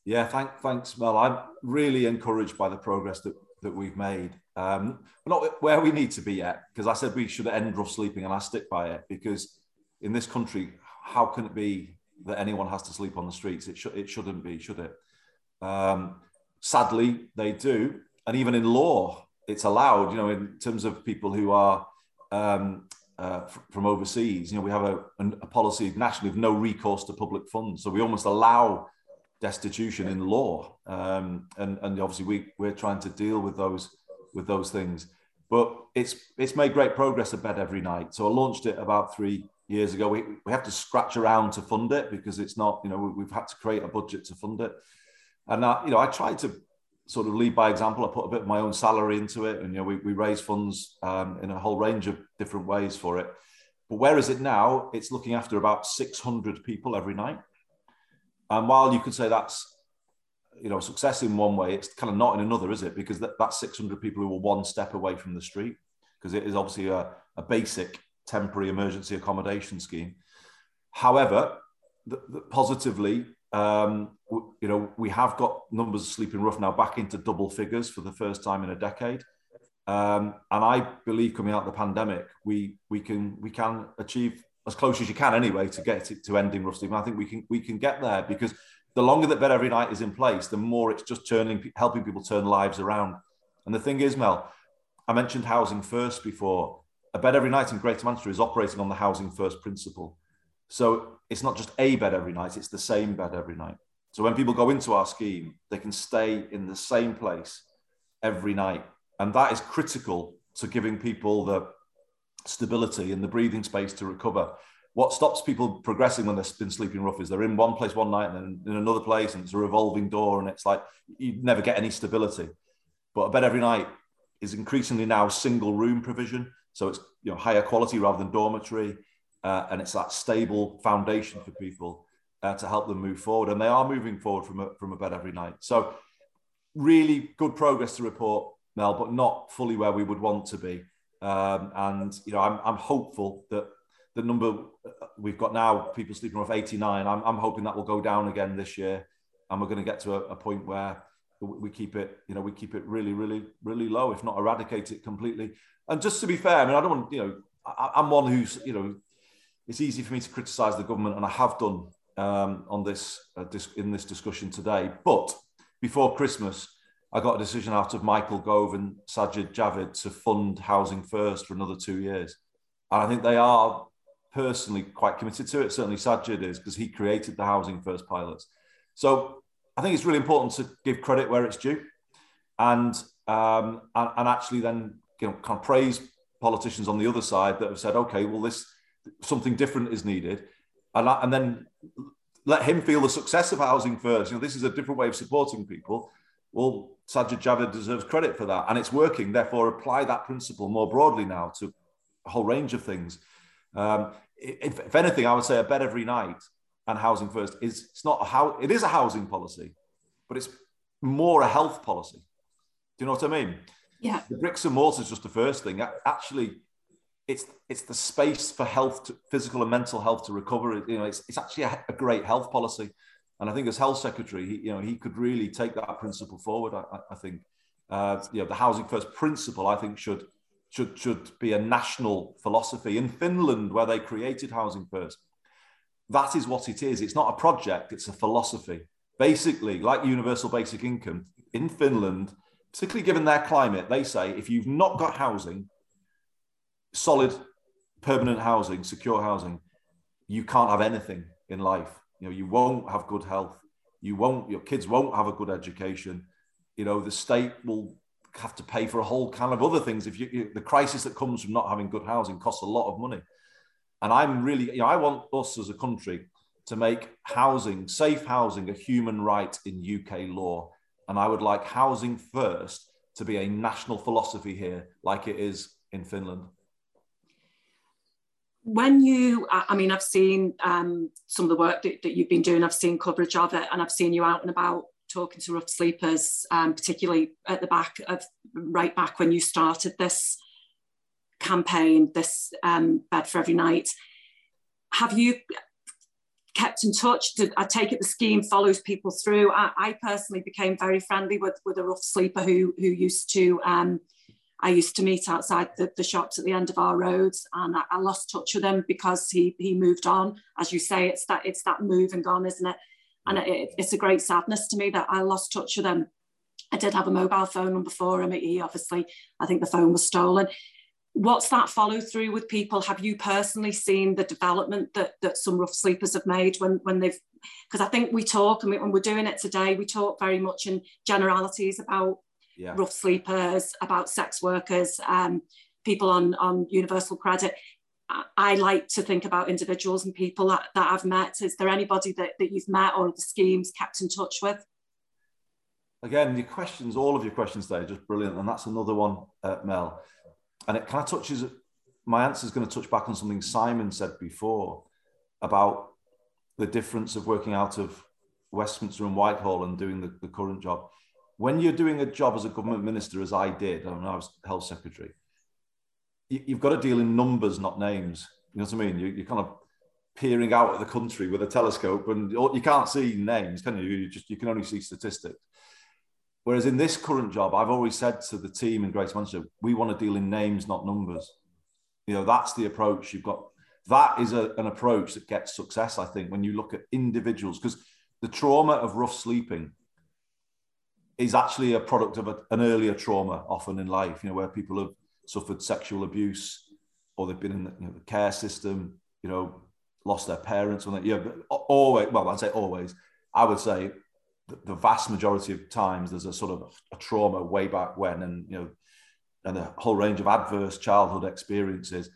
Yeah, thank, thanks, Mel. I'm really encouraged by the progress that, that we've made. Um, not where we need to be yet, because I said we should end rough sleeping, and I stick by it because in this country, how can it be that anyone has to sleep on the streets? It, sh- it shouldn't be, should it? Um, sadly, they do. And even in law, it's allowed, you know, in terms of people who are um, uh, from overseas, you know, we have a, a policy nationally of no recourse to public funds. So we almost allow destitution in law. Um, and, and obviously we, we're trying to deal with those, with those things. But it's, it's made great progress at bed every night. So I launched it about three, years ago. We, we have to scratch around to fund it because it's not, you know, we've had to create a budget to fund it. And, I, you know, I tried to sort of lead by example. I put a bit of my own salary into it and, you know, we, we raise funds um, in a whole range of different ways for it. But where is it now? It's looking after about 600 people every night. And while you could say that's, you know, success in one way, it's kind of not in another, is it? Because that, that's 600 people who are one step away from the street, because it is obviously a, a basic temporary emergency accommodation scheme. However, the, the, positively, um, you know, we have got numbers of sleeping rough now back into double figures for the first time in a decade. Um, and I believe coming out of the pandemic, we we can we can achieve as close as you can anyway to get it to ending rough sleeping. I think we can we can get there because the longer that bed every night is in place, the more it's just turning helping people turn lives around. And the thing is, Mel, I mentioned housing first before a bed every night in Greater Manchester is operating on the housing first principle. So it's not just a bed every night, it's the same bed every night. So when people go into our scheme, they can stay in the same place every night. And that is critical to giving people the stability and the breathing space to recover. What stops people progressing when they've been sleeping rough is they're in one place one night and then in another place, and it's a revolving door, and it's like you never get any stability. But a bed every night is increasingly now single room provision. So it's you know higher quality rather than dormitory, uh, and it's that stable foundation for people uh, to help them move forward. And they are moving forward from a, from a bed every night. So really good progress to report, Mel, but not fully where we would want to be. Um, and you know I'm, I'm hopeful that the number we've got now, people sleeping off 89, I'm, I'm hoping that will go down again this year. And we're going to get to a, a point where we keep it, you know, we keep it really, really, really low, if not eradicate it completely. And just to be fair, I mean, I don't want, you know, I, am one who's, you know, it's easy for me to criticise the government, and I have done um, on this, uh, in this discussion today. But before Christmas, I got a decision out of Michael Gove and Sajid Javid to fund Housing First for another two years, and I think they are personally quite committed to it. Certainly, Sajid is because he created the Housing First pilots. So I think it's really important to give credit where it's due, and um, and, and actually then you know kind of praise politicians on the other side that have said, okay, well this something different is needed, and and then let him feel the success of housing first. You know, this is a different way of supporting people. Well, Sajid Javid deserves credit for that, and it's working. Therefore, apply that principle more broadly now to a whole range of things. Um, if, if anything, I would say a bed every night and housing first is it's not a how it is a housing policy, but it's more a health policy. Do you know what I mean? Yeah. The bricks and mortar is just the first thing. Actually, it's it's the space for health, to, physical and mental health to recover. You know, it's, it's actually a, a great health policy, and I think as health secretary, he, you know, he could really take that principle forward. I, I think, uh, you know, the housing first principle, I think, should should should be a national philosophy. In Finland, where they created housing first, that is what it is. It's not a project, it's a philosophy. Basically, like universal basic income in Finland, particularly given their climate, they say if you've not got housing, solid, permanent housing, secure housing, you can't have anything in life. You know, you won't have good health. You won't, your kids won't have a good education. You know, the state will have to pay for a whole kind of other things. If you, you the crisis that comes from not having good housing costs a lot of money. And I'm really, you know, I want us as a country to make housing, safe housing, a human right in UK law. And I would like housing first to be a national philosophy here, like it is in Finland. When you, I mean, I've seen um, some of the work that, that, you've been doing, I've seen coverage of it, and I've seen you out and about talking to rough sleepers, um, particularly at the back of right back when you started this campaign, this um, bed for every night. Have you kept in touch? I take it the scheme follows people through. I, I, personally became very friendly with, with a rough sleeper who, who used to, um, I used to meet outside the, the, shops at the end of our roads and I, I, lost touch with him because he, he moved on. As you say, it's that, it's that move and gone, isn't it? And it, it's a great sadness to me that I lost touch with him. I did have a mobile phone number for him. He obviously, I think the phone was stolen what's that follow through with people have you personally seen the development that that some rough sleepers have made when when they've because i think we talk and when we're doing it today we talk very much in generalities about yeah. rough sleepers about sex workers um, people on on universal credit I, I like to think about individuals and people that, that I've met. Is there anybody that, that you've met or the schemes kept in touch with? Again, your questions, all of your questions there, are just brilliant. And that's another one, uh, Mel and it kind of touches my answer is going to touch back on something Simon said before about the difference of working out of Westminster and Whitehall and doing the, the current job. When you're doing a job as a government minister, as I did, I, mean, I was health secretary, you, have got to deal in numbers, not names. You know what I mean? You, you're kind of peering out at the country with a telescope, and you can't see names, can you? You just you can only see statistics. Whereas in this current job, I've always said to the team in Greater Manchester, we want to deal in names, not numbers. You know, that's the approach you've got. That is a, an approach that gets success, I think, when you look at individuals, because the trauma of rough sleeping is actually a product of a, an earlier trauma, often in life, you know, where people have suffered sexual abuse or they've been in the, you know, the care system, you know, lost their parents. When they, yeah, always, well, I'd say always, I would say the, vast majority of times there's a sort of a trauma way back when and you know and a whole range of adverse childhood experiences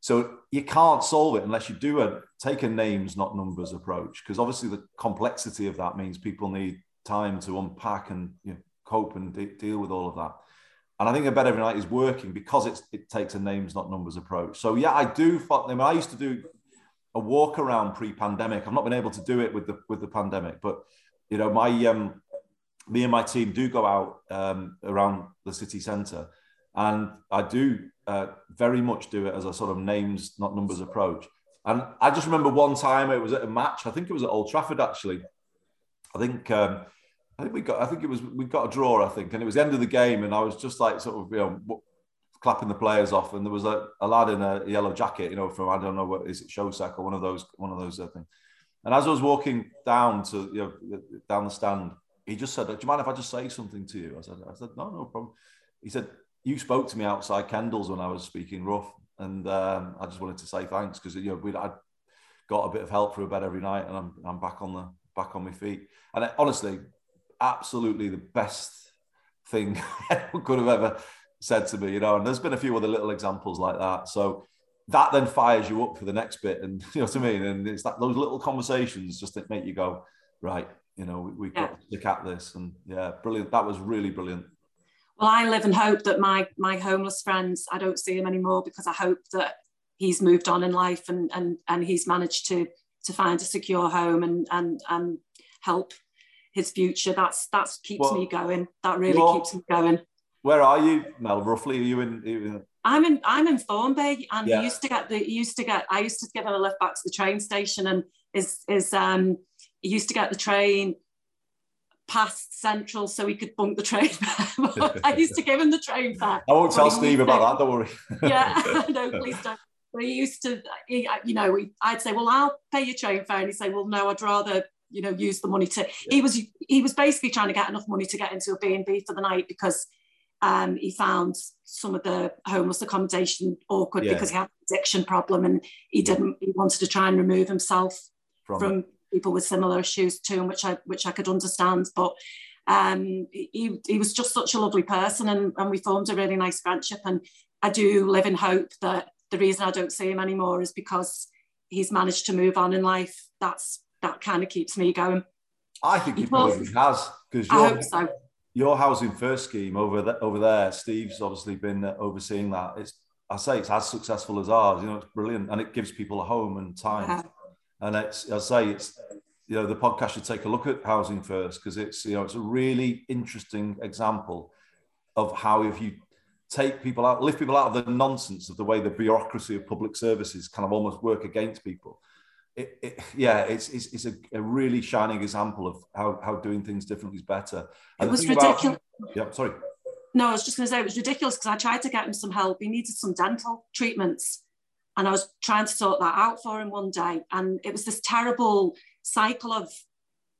so you can't solve it unless you do a take a names not numbers approach because obviously the complexity of that means people need time to unpack and you know, cope and de- deal with all of that and I think a bed every night is working because it takes a names not numbers approach. So yeah, I do. I, mean, I used to do a walk around pre-pandemic. I've not been able to do it with the with the pandemic, but you know, my um, me and my team do go out um, around the city centre, and I do uh, very much do it as a sort of names, not numbers approach. And I just remember one time it was at a match. I think it was at Old Trafford actually. I think um, I think we got. I think it was we got a draw. I think, and it was the end of the game, and I was just like sort of you know clapping the players off, and there was a, a lad in a yellow jacket, you know, from I don't know what is it Showsack or one of those one of those things. And as I was walking down to you know down the stand, he just said, "Do you mind if I just say something to you?" I said, "I said no, no problem." He said, "You spoke to me outside Kendals when I was speaking rough, and um, I just wanted to say thanks because you know we I got a bit of help through a bed every night, and I'm I'm back on the back on my feet. And it, honestly, absolutely the best thing (laughs) could have ever said to me, you know. And there's been a few other little examples like that. So that then fires you up for the next bit, and (laughs) you know what I mean. And it's that those little conversations just that make you go, right, you know, we, have got to stick at this. And yeah, brilliant. That was really brilliant. Well, I live and hope that my my homeless friends, I don't see him anymore because I hope that he's moved on in life and and and he's managed to to find a secure home and and and help his future. That's that's keeps well, me going. That really keeps me going. Where are you, Mel? Roughly, are you in? Are you in... I'm in I'm in Formby, and yeah. used to get the used to get I used to give him a lift back to the train station, and is is um he used to get the train past Central so he could bunk the train. (laughs) I used to give him the train fare. I won't tell Steve about that. Don't worry. (laughs) yeah, (laughs) no, please don't. But he used to, he, you know, I'd say, well, I'll pay your train fare, and he'd say, well, no, I'd rather you know use the money to yeah. he was he was basically trying to get enough money to get into a b&b for the night because um, he found some of the homeless accommodation awkward yeah. because he had an addiction problem and he didn't he wanted to try and remove himself from, from people with similar issues to him which i which i could understand but um, he, he was just such a lovely person and, and we formed a really nice friendship and i do live in hope that the reason i don't see him anymore is because he's managed to move on in life that's that kind of keeps me going. I think he probably has because I hope so. Your housing first scheme over the, over there, Steve's obviously been overseeing that. It's I say it's as successful as ours. You know, it's brilliant, and it gives people a home and time. And it's I say it's you know the podcast should take a look at housing first because it's you know it's a really interesting example of how if you take people out, lift people out of the nonsense of the way the bureaucracy of public services kind of almost work against people it, it, yeah, it's, it's, it's a, a, really shining example of how, how doing things differently is better. And it was ridiculous. About, yeah, sorry. No, I was just going to say it was ridiculous because I tried to get him some help. He needed some dental treatments, and I was trying to sort that out for him one day. And it was this terrible cycle of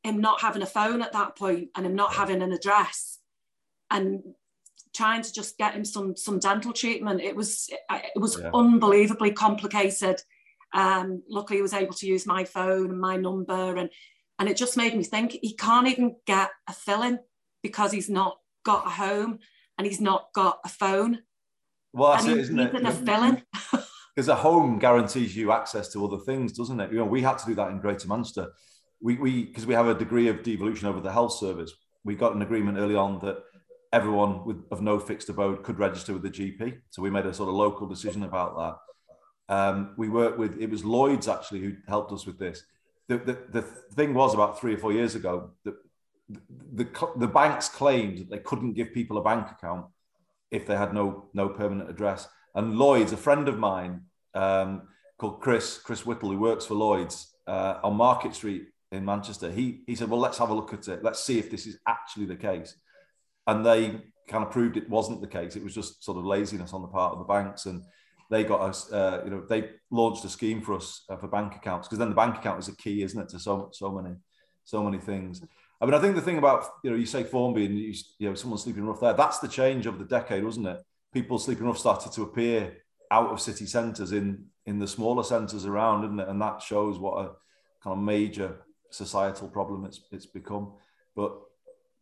him not having a phone at that point and him not having an address, and trying to just get him some some dental treatment. It was it was yeah. unbelievably complicated um, luckily, he was able to use my phone and my number, and and it just made me think he can't even get a fill-in because he's not got a home and he's not got a phone. Well, that's it, isn't it? A fill-in. Because (laughs) a home guarantees you access to other things, doesn't it? You know, we had to do that in Greater Manchester. We we because we have a degree of devolution over the health service. We got an agreement early on that everyone with of no fixed abode could register with the GP. So we made a sort of local decision about that. Um, we worked with it was Lloyds actually who helped us with this. The, the, the thing was about three or four years ago that the, the, banks claimed that they couldn't give people a bank account if they had no no permanent address. And Lloyds, a friend of mine um, called Chris Chris Whittle, who works for Lloyds uh, on Market Street in Manchester, he he said, "Well, let's have a look at it. Let's see if this is actually the case." And they kind of proved it wasn't the case. It was just sort of laziness on the part of the banks and they got us, uh, you know, they launched a scheme for us uh, for bank accounts because then the bank account is a key, isn't it, to so so many so many things. I mean, I think the thing about you know, you say Formby and you, you know someone sleeping rough there. That's the change of the decade, wasn't it? People sleeping rough started to appear out of city centres in in the smaller centres around, isn't it? And that shows what a kind of major societal problem it's it's become. But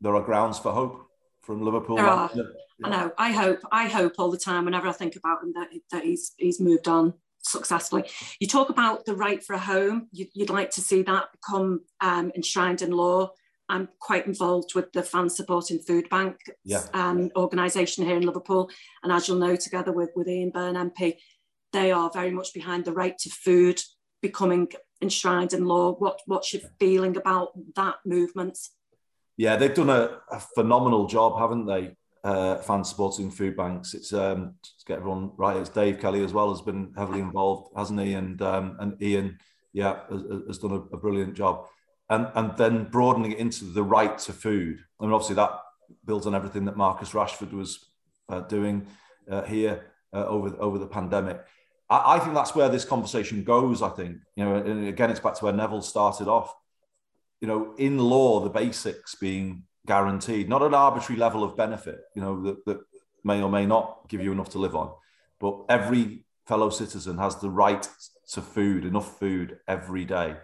there are grounds for hope from Liverpool. Are. I know. I hope. I hope all the time. Whenever I think about him, that, that he's he's moved on successfully. You talk about the right for a home. You, would like to see that become um, enshrined in law. I'm quite involved with the Fan Supporting Food Bank yeah. um, organisation here in Liverpool, and as you'll know, together with with Ian Byrne MP, they are very much behind the right to food becoming enshrined in law. What what's your feeling about that movement? Yeah, they've done a, a phenomenal job, haven't they? uh, fan supporting food banks. It's um, to get everyone right. It's Dave Kelly as well has been heavily involved, hasn't he? And um, and Ian, yeah, has, has done a, a, brilliant job. And and then broadening it into the right to food. I mean, obviously that builds on everything that Marcus Rashford was uh, doing uh, here uh, over over the pandemic. I, I, think that's where this conversation goes. I think you know, and again, it's back to where Neville started off. You know, in law, the basics being guaranteed, not an arbitrary level of benefit, you know, that, that may or may not give you enough to live on. But every fellow citizen has the right to food, enough food every day,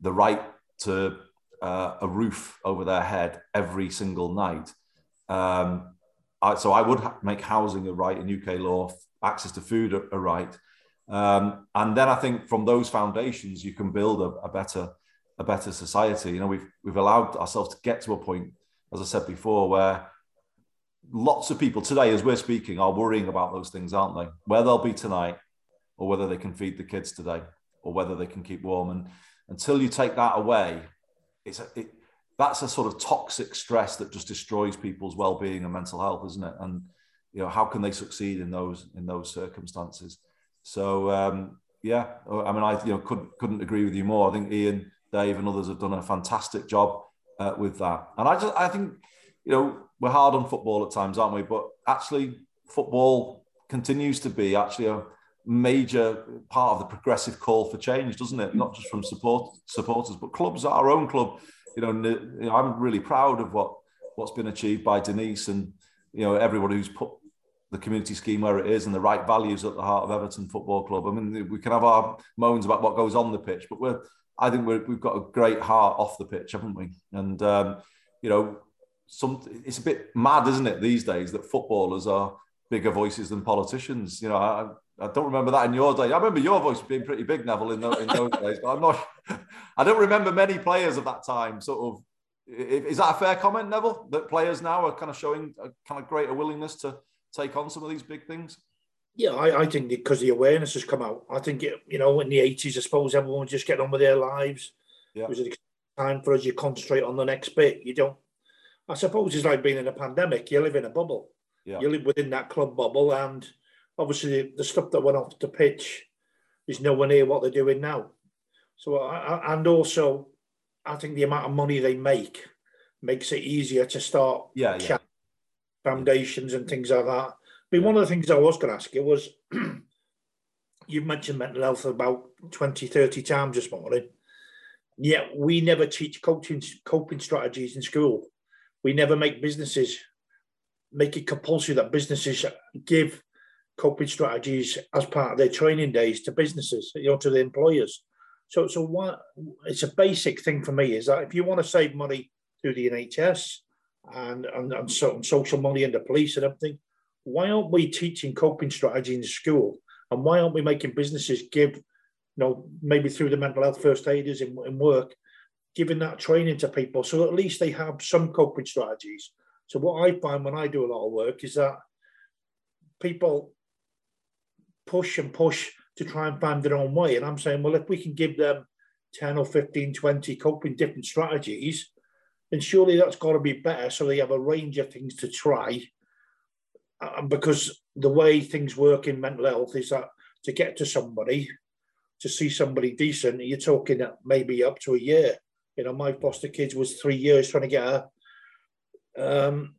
the right to uh, a roof over their head every single night. Um, I, so I would ha- make housing a right in UK law, access to food a, a right. Um, and then I think from those foundations, you can build a, a better a better society. You know, we've we've allowed ourselves to get to a point as I said before, where lots of people today, as we're speaking, are worrying about those things, aren't they? Where they'll be tonight, or whether they can feed the kids today, or whether they can keep warm. And until you take that away, it's a, it, that's a sort of toxic stress that just destroys people's well-being and mental health, isn't it? And you know, how can they succeed in those in those circumstances? So um, yeah, I mean, I you know couldn't couldn't agree with you more. I think Ian, Dave, and others have done a fantastic job uh, with that. And I just I think you know we're hard on football at times, aren't we? But actually, football continues to be actually a major part of the progressive call for change, doesn't it? Not just from support supporters, but clubs. Our own club, you know, you know, I'm really proud of what what's been achieved by Denise and you know everybody who's put the community scheme where it is and the right values at the heart of Everton Football Club. I mean, we can have our moans about what goes on the pitch, but we're I think we have got a great heart off the pitch, haven't we? And um, you know, some it's a bit mad, isn't it, these days that footballers are bigger voices than politicians. You know, I, I don't remember that in your day. I remember your voice being pretty big, Neville, in, those, in those (laughs) days. But I'm not. I don't remember many players of that time. Sort of. Is that a fair comment, Neville? That players now are kind of showing a kind of greater willingness to take on some of these big things. Yeah, I, I think because the awareness has come out. I think it, you know in the eighties, I suppose everyone was just getting on with their lives. Yeah. It was a time for us. You concentrate on the next bit. You don't. I suppose it's like being in a pandemic. You live in a bubble. Yeah. You live within that club bubble, and obviously the, the stuff that went off the pitch is nowhere near what they're doing now. So, I, and also, I think the amount of money they make makes it easier to start yeah, yeah. foundations and things like that one of the things I was going to ask you was (clears throat) you've mentioned mental health about 20, 30 times this morning. Yet we never teach coaching coping strategies in school. We never make businesses make it compulsory that businesses give coping strategies as part of their training days to businesses, you know, to the employers. So, so what? It's a basic thing for me is that if you want to save money through the NHS and and, and, so, and social money and the police and everything, why aren't we teaching coping strategy in school? And why aren't we making businesses give, you know, maybe through the mental health first aiders in, in work, giving that training to people so at least they have some coping strategies. So what I find when I do a lot of work is that people push and push to try and find their own way. And I'm saying, well, if we can give them 10 or 15, 20 coping different strategies, then surely that's got to be better. So they have a range of things to try because the way things work in mental health is that to get to somebody, to see somebody decent, you're talking maybe up to a year. You know, my foster kids was three years trying to get a, um,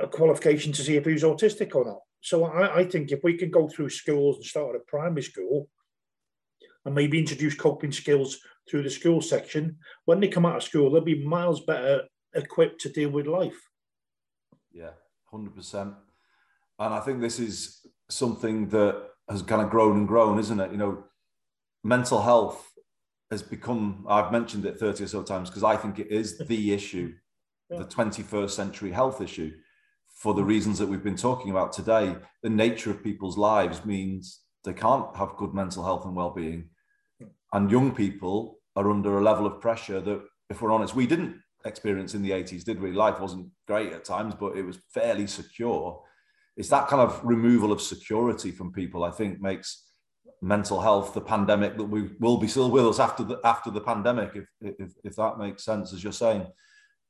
a qualification to see if he was autistic or not. So I, I think if we can go through schools and start at primary school and maybe introduce coping skills through the school section, when they come out of school, they'll be miles better equipped to deal with life. Yeah, 100%. And I think this is something that has kind of grown and grown, isn't it? You know, mental health has become, I've mentioned it 30 or so times because I think it is (laughs) the issue, yeah. the 21st century health issue for the mm. reasons that we've been talking about today. The nature of people's lives means they can't have good mental health and well-being. And young people are under a level of pressure that, if we're honest, we didn't experience in the 80s, did we? Life wasn't great at times, but it was fairly secure it's that kind of removal of security from people, I think, makes mental health the pandemic that we will be still with us after the after the pandemic, if, if if that makes sense, as you're saying.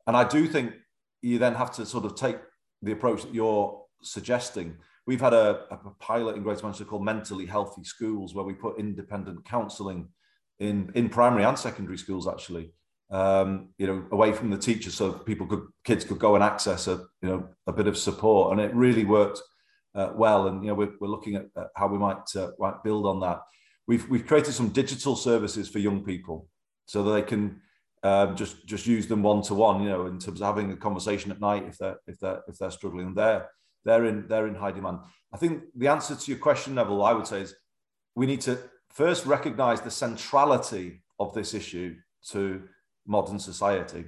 And I do think you then have to sort of take the approach that you're suggesting. We've had a, a pilot in Greater Manchester called Mentally Healthy Schools, where we put independent counselling in, in primary and secondary schools, actually. Um, you know, away from the teachers, so people could kids could go and access a you know a bit of support, and it really worked uh, well. And you know, we're, we're looking at, at how we might uh, might build on that. We've we've created some digital services for young people, so that they can um, just just use them one to one. You know, in terms of having a conversation at night if they're if they're if they're struggling. They're they're in they're in high demand. I think the answer to your question, Neville, I would say is we need to first recognise the centrality of this issue to modern society,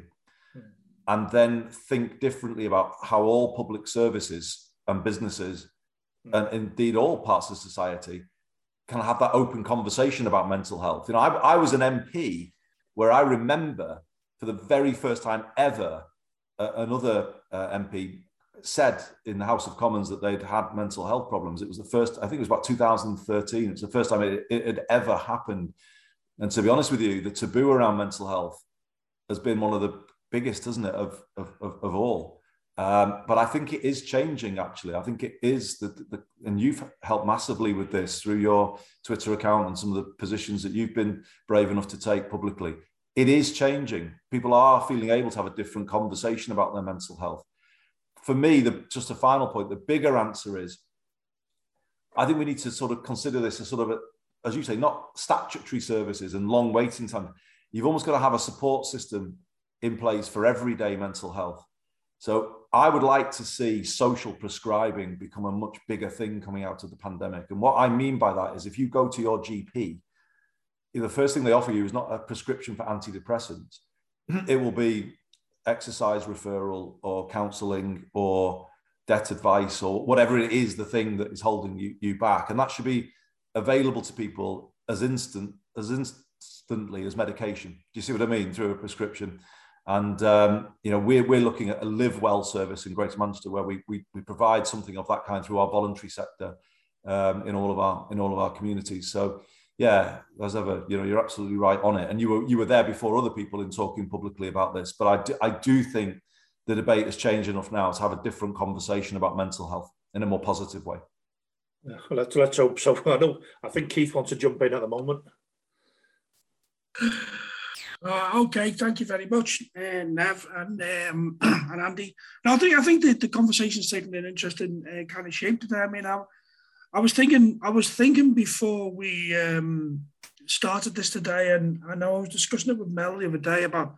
hmm. and then think differently about how all public services and businesses, hmm. and indeed all parts of society, can have that open conversation about mental health. You know, I, I was an MP where I remember for the very first time ever, uh, another uh, MP said in the House of Commons that they'd had mental health problems. It was the first, I think it was about 2013. It's the first time it, it had ever happened. And to be honest with you, the taboo around mental health has been one of the biggest, isn't it, of, of, of, all. Um, but I think it is changing, actually. I think it is, the, the, and you've helped massively with this through your Twitter account and some of the positions that you've been brave enough to take publicly. It is changing. People are feeling able to have a different conversation about their mental health for me, the, just a final point, the bigger answer is I think we need to sort of consider this as sort of, a, as you say, not statutory services and long waiting time. You've almost got to have a support system in place for everyday mental health. So I would like to see social prescribing become a much bigger thing coming out of the pandemic. And what I mean by that is if you go to your GP, the first thing they offer you is not a prescription for antidepressants. Mm-hmm. It will be exercise referral or counseling or debt advice or whatever it is the thing that is holding you, you back and that should be available to people as instant as instantly as medication do you see what i mean through a prescription and um, you know we're, we're looking at a live well service in greater manchester where we, we, we provide something of that kind through our voluntary sector um, in all of our in all of our communities so yeah, as ever, you know, you're absolutely right on it. And you were you were there before other people in talking publicly about this. But I do, I do think the debate has changed enough now to have a different conversation about mental health in a more positive way. Let's, let's hope so. (laughs) I know. I think Keith wants to jump in at the moment. (sighs) Uh, okay, thank you very much, uh, Nev and um, (clears throat) and Andy. Now, I think I think the, the conversation's taken an interesting uh, kind of shape today. I mean, I, I was thinking, I was thinking before we um, started this today, and I know I was discussing it with Mel the other day about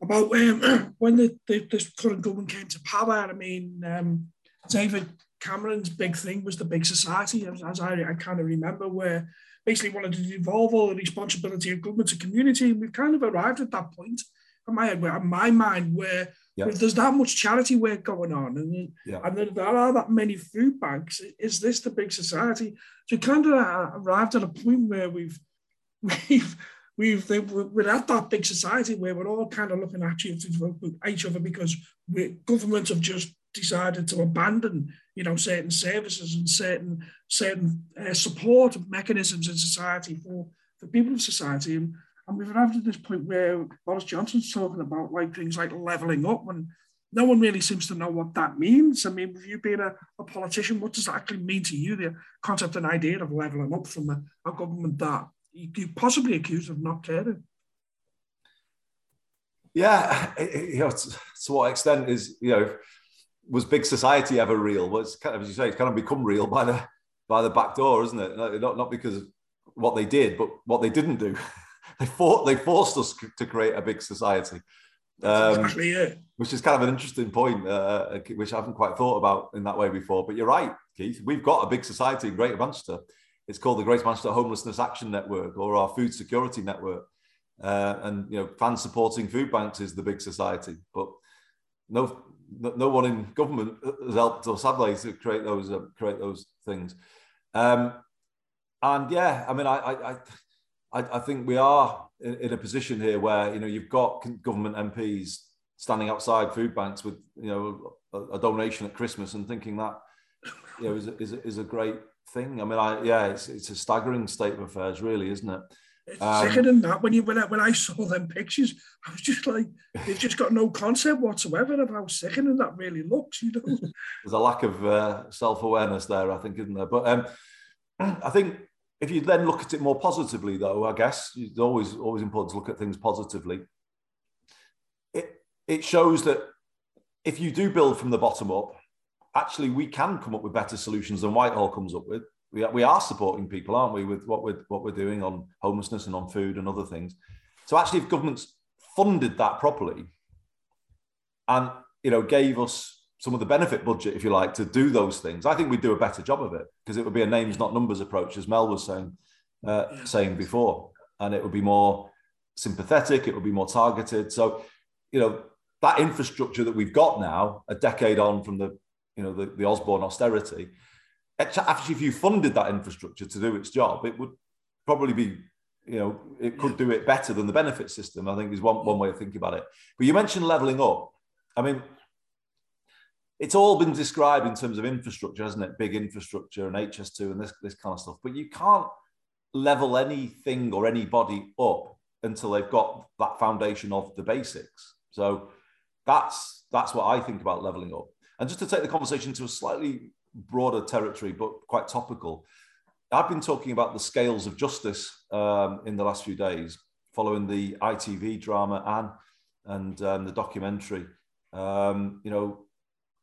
about um, (clears throat) when the, the, this current government came to power. I mean, um, David Cameron's big thing was the big society, as, as I, I kind of remember, where basically wanted to devolve all the responsibility of government to community. And we've kind of arrived at that point in my, in my mind where yeah. there's that much charity work going on, and, yeah. and there, are that many food banks. Is this the big society? So kind of arrived at a point where we've (laughs) we've we've we're at that big society where we're all kind of looking at each other because we, governments have just decided to abandon you know certain services and certain certain uh, support mechanisms in society for for people of society and and we've arrived at this point where Boris Johnson's talking about like things like levelling up, and no one really seems to know what that means. I mean, with you being a, a politician, what does that actually mean to you? The concept and idea of levelling up from a, a government that you, possibly accused of not caring. Yeah, (laughs) you know, to, to, what extent is you know was big society ever real? Well, it's kind of as you say, it's kind of become real by the by the back door, isn't it? Not not because of what they did, but what they didn't do. (laughs) they fought they forced us to create a big society um, exactly it. which is kind of an interesting point uh, which i haven't quite thought about in that way before but you're right keith we've got a big society in greater manchester it's called the greater manchester homelessness action network or our food security network uh, and you know fans supporting food banks is the big society but no no one in government has helped us sadly to create those uh, create those things um, and yeah i mean I, I, I I, I think we are in, in, a position here where you know you've got government MPs standing outside food banks with you know a, a donation at Christmas and thinking that you know is a, is a, is a great thing. I mean, I yeah, it's it's a staggering state of affairs, really, isn't it? It's um, sickening that when you when I, when I saw them pictures, I was just like, they've just got no concept whatsoever of how sickening that really looks. You know, (laughs) there's a lack of uh, self awareness there, I think, isn't there? But um, (clears throat) I think if you then look at it more positively, though, I guess it's always always important to look at things positively. It it shows that if you do build from the bottom up, actually we can come up with better solutions than Whitehall comes up with we, we are supporting people, aren't we, with what we're, what we're doing on homelessness and on food and other things. So actually, if governments funded that properly and, you know, gave us some of the benefit budget, if you like, to do those things, I think we'd do a better job of it because it would be a names, not numbers approach, as Mel was saying, uh, saying before. And it would be more sympathetic, it would be more targeted. So, you know, that infrastructure that we've got now, a decade on from the, you know, the, the Osborne austerity, actually, if you funded that infrastructure to do its job, it would probably be, you know, it could do it better than the benefit system. I think is one, one way of thinking about it. But you mentioned leveling up. I mean, it's all been described in terms of infrastructure, hasn't it? Big infrastructure and HS2 and this, this kind of stuff. But you can't level anything or anybody up until they've got that foundation of the basics. So that's that's what I think about leveling up. And just to take the conversation to a slightly broader territory, but quite topical. I've been talking about the scales of justice um, in the last few days, following the ITV drama Anne and um, the documentary. Um, you know,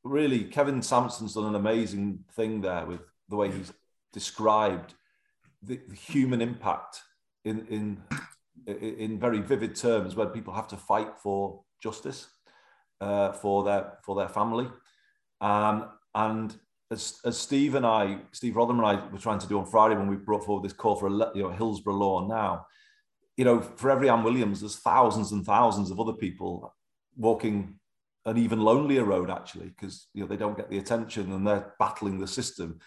really, Kevin Sampson's done an amazing thing there with the way he's described the, the human impact in, in in very vivid terms where people have to fight for justice uh, for their for their family um, and as, as Steve and I, Steve Rotheram and I were trying to do on Friday when we brought forward this call for a you know, Hillsborough law now, you know, for every Anne Williams, there's thousands and thousands of other people walking an even lonelier road actually, because you know they don't get the attention and they're battling the system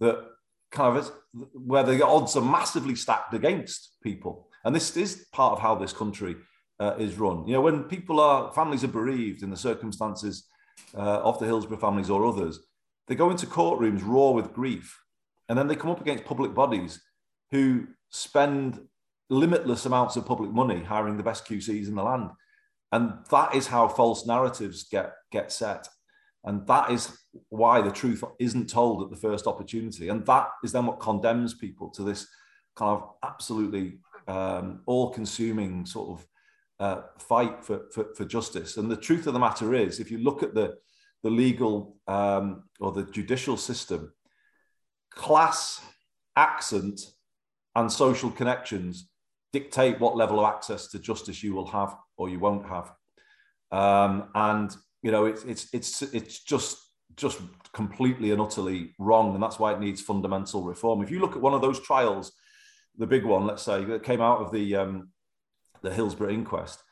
that kind of where the odds are massively stacked against people. And this is part of how this country uh, is run. You know, when people are families are bereaved in the circumstances uh, of the Hillsborough families or others, they go into courtrooms raw with grief, and then they come up against public bodies who spend limitless amounts of public money hiring the best QCs in the land. And that is how false narratives get, get set. And that is why the truth isn't told at the first opportunity. And that is then what condemns people to this kind of absolutely um, all consuming sort of uh, fight for, for, for, justice. And the truth of the matter is, if you look at the, the legal um, or the judicial system, class, accent, and social connections dictate what level of access to justice you will have or you won't have. Um, and you know, it's it's it's it's just just completely and utterly wrong, and that's why it needs fundamental reform. If you look at one of those trials, the big one, let's say, that came out of the um, the Hillsborough inquest,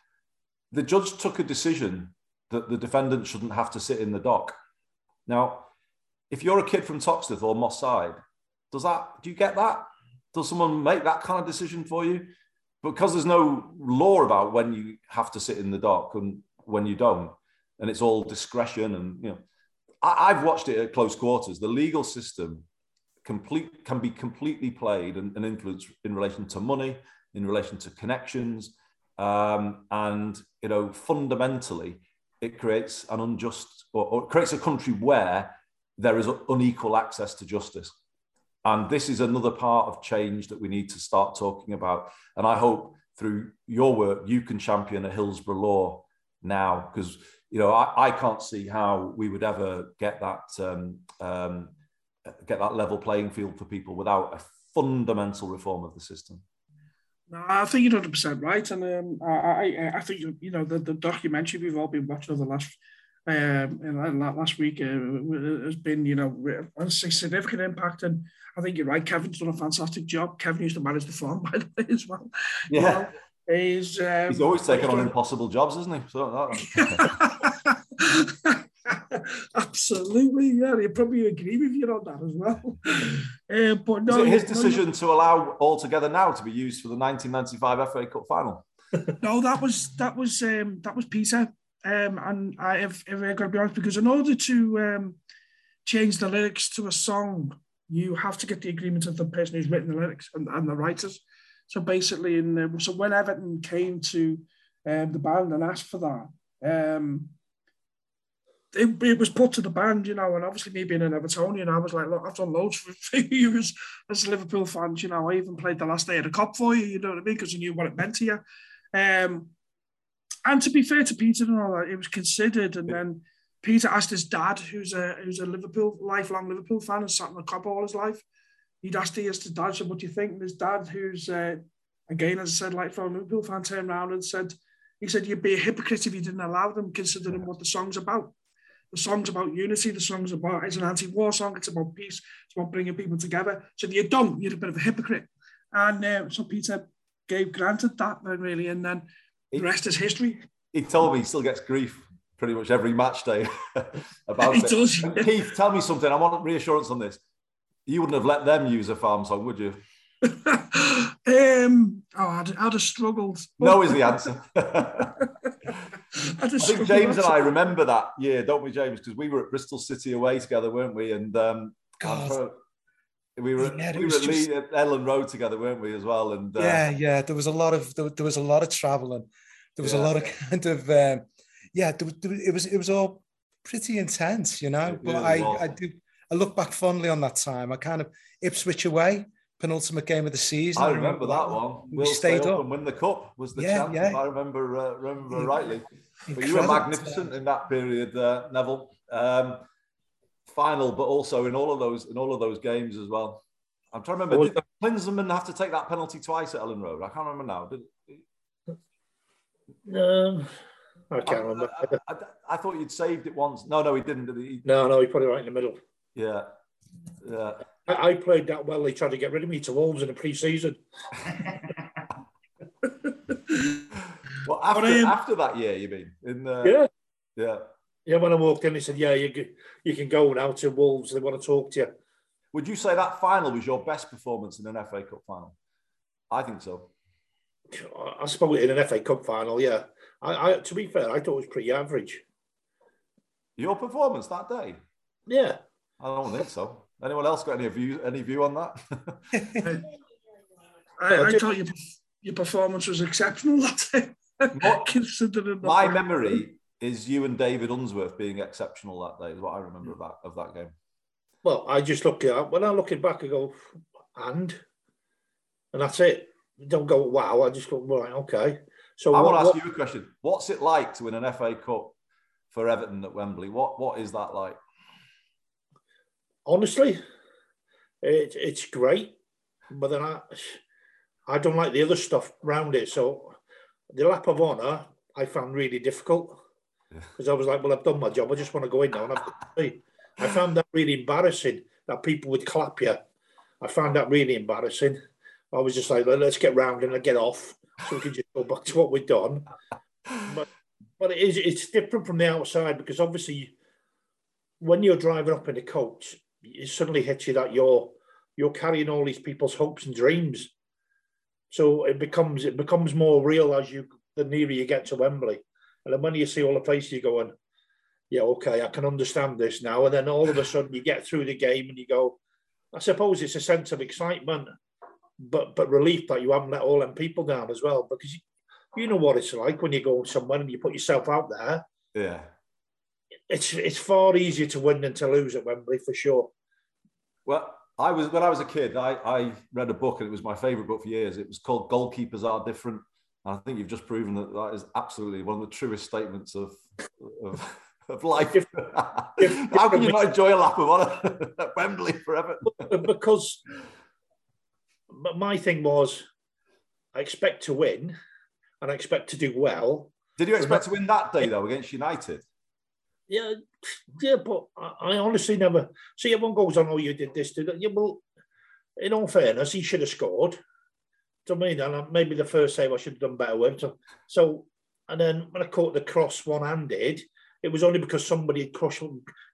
the judge took a decision that the defendant shouldn't have to sit in the dock. Now, if you're a kid from Toxteth or Moss Side, does that do you get that? Does someone make that kind of decision for you? Because there's no law about when you have to sit in the dock and when you don't, and it's all discretion and you know. I, have watched it at close quarters. The legal system complete can be completely played and, and influenced in relation to money, in relation to connections, um, and you know fundamentally it creates an unjust or, or creates a country where there is unequal access to justice. And this is another part of change that we need to start talking about. And I hope through your work, you can champion a Hillsborough law now, because you know I, I, can't see how we would ever get that um, um, get that level playing field for people without a fundamental reform of the system. No, I think you're 100 percent right, and um, I, I, I think you know the, the documentary we've all been watching over the last um, last week uh, has been you know a significant impact, and I think you're right. Kevin's done a fantastic job. Kevin used to manage the farm (laughs) by the way as well. Yeah, he's um, he's always taking on impossible jobs, isn't he? So that, (laughs) (laughs) (laughs) Absolutely, yeah. He'd probably agree with you on that as well. Uh, (laughs) but no, his decision no, to allow altogether now to be used for the 1995 FA Cup final? no, that was that was um, that was Peter. Um, and I have, if I got to be honest, because in order to um, change the lyrics to a song, you have to get the agreement of the person who's written the lyrics and, and the writers. So basically, in the, so when Everton came to um, the band and asked for that, um, it, it, was put to the band, you know, and obviously me being an Evertonian, I was like, look, I've done loads for, for (laughs) years as a Liverpool fans, you know, I even played the last day of the Kop for you, you know what I mean, because I knew what it meant to you. Um, and to be fair to Peter and all that, it was considered, and then Peter asked his dad, who's a who's a Liverpool lifelong Liverpool fan and sat in the Kop all his life. He'd asked his dad, said, "What do you think?" And his dad, who's uh, again, as I said, like from Liverpool fan, turned around and said, "He said you'd be a hypocrite if you didn't allow them, considering what the song's about." The song's about unity. The song's about it's an anti-war song. It's about peace. It's about bringing people together. So if you don't, you're a bit of a hypocrite. And uh, so Peter gave granted that then really, and then the rest is history. He told me he still gets grief pretty much every match day (laughs) about he it. Does, yeah. Keith, tell me something. I want reassurance on this. You wouldn't have let them use a farm song, would you? (laughs) um, oh, I'd, I'd have struggled. No is the answer. (laughs) (laughs) I think James and I remember that year, don't we, James? Because we were at Bristol City away together, weren't we? And um, God. we were, yeah, we were just... at Elland Road together, weren't we, as well? And uh, yeah, yeah, there was a lot of there, there was a lot of traveling. There was yeah. a lot of (laughs) kind of um, yeah. There, there, it was it was all pretty intense, you know. But I I do I look back fondly on that time. I kind of Ipswich away penultimate game of the season. I remember, that one. We we'll stayed up, up, and win the cup was the yeah, chance. Yeah. I remember uh, remember rightly. But you were magnificent in that period, uh, Neville. Um, final, but also in all of those in all of those games as well. I'm trying to remember. Did Klinsmann have to take that penalty twice at Elland Road? I can't remember now. Did, um, I can't I, remember. I, I, I, thought you'd saved it once. No, no, he didn't. Did he? No, no, he put it right in the middle. Yeah, yeah. I, I played that well. They tried to get rid of me to Wolves in the pre-season. (laughs) well, after, um, after that year, you mean? In the, yeah, yeah, yeah. When I walked in, they said, "Yeah, you you can go now to Wolves. They want to talk to you." Would you say that final was your best performance in an FA Cup final? I think so. I suppose in an FA Cup final, yeah. I, I to be fair, I thought it was pretty average. Your performance that day? Yeah. I don't think so. Anyone else got any view any view on that? (laughs) I, I thought your, your performance was exceptional that day. Considering (laughs) my memory is you and David Unsworth being exceptional that day. Is what I remember of that of that game. Well, I just look at when I'm looking back, I go, and and that's it. Don't go wow. I just go right, okay. So I what, want to ask what, you a question. What's it like to win an FA Cup for Everton at Wembley? What what is that like? honestly, it, it's great. But then I, I don't like the other stuff around it. So the lap of honour I found really difficult because I was like, well, I've done my job. I just want to go in now and I've I found that really embarrassing that people would clap you. I found that really embarrassing. I was just like, let's get round and get off so we can just go back to what we've done. But but it is it's different from the outside because obviously when you're driving up in a coach, it suddenly hits you that you're you're carrying all these people's hopes and dreams. So it becomes it becomes more real as you the nearer you get to Wembley. And then when you see all the faces you're going, yeah, okay, I can understand this now. And then all of a (laughs) sudden you get through the game and you go, I suppose it's a sense of excitement, but but relief that you haven't let all them people down as well. Because you, you know what it's like when you go somewhere and you put yourself out there. Yeah it's it's far easier to win than to lose at Wembley for sure. Well, I was when I was a kid, I, I read a book and it was my favourite book for years. It was called Goalkeepers Are Different. And I think you've just proven that that is absolutely one of the truest statements of of, (laughs) of life. If, if, (laughs) How can you not enjoy a lap of honour (laughs) at Wembley forever? because but my thing was, I expect to win, and I expect to do well. Did you expect to win that day though against United? Yeah, yeah, but I, honestly never see everyone goes on. Oh, you did this, did that. Yeah, well, in all fairness, he should have scored. To me, then maybe the first save I should have done better with. So, so and then when I caught the cross one-handed, it was only because somebody had crushed,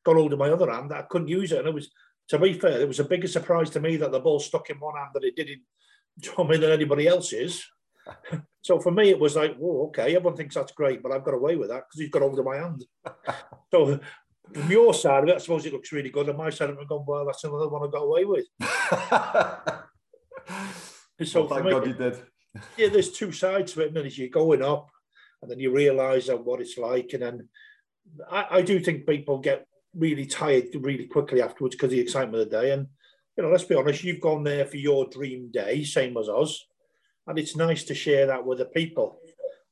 got hold of my other hand that I couldn't use it. And it was, to be fair, it was a bigger surprise to me that the ball stuck in one hand than it did in, (laughs) to me than anybody else's. So for me, it was like, whoa, okay, everyone thinks that's great, but I've got away with that because he's got hold of my hand. (laughs) so from your side of it, I suppose it looks really good. On my side of it, going, well, that's another one I got away with. It's (laughs) so well, thank me, God you did. (laughs) yeah, there's two sides to it, and as you're going up, and then you realise what it's like, and then I, I do think people get really tired really quickly afterwards because the excitement of the day. And you know, let's be honest, you've gone there for your dream day, same as us, and it's nice to share that with the people.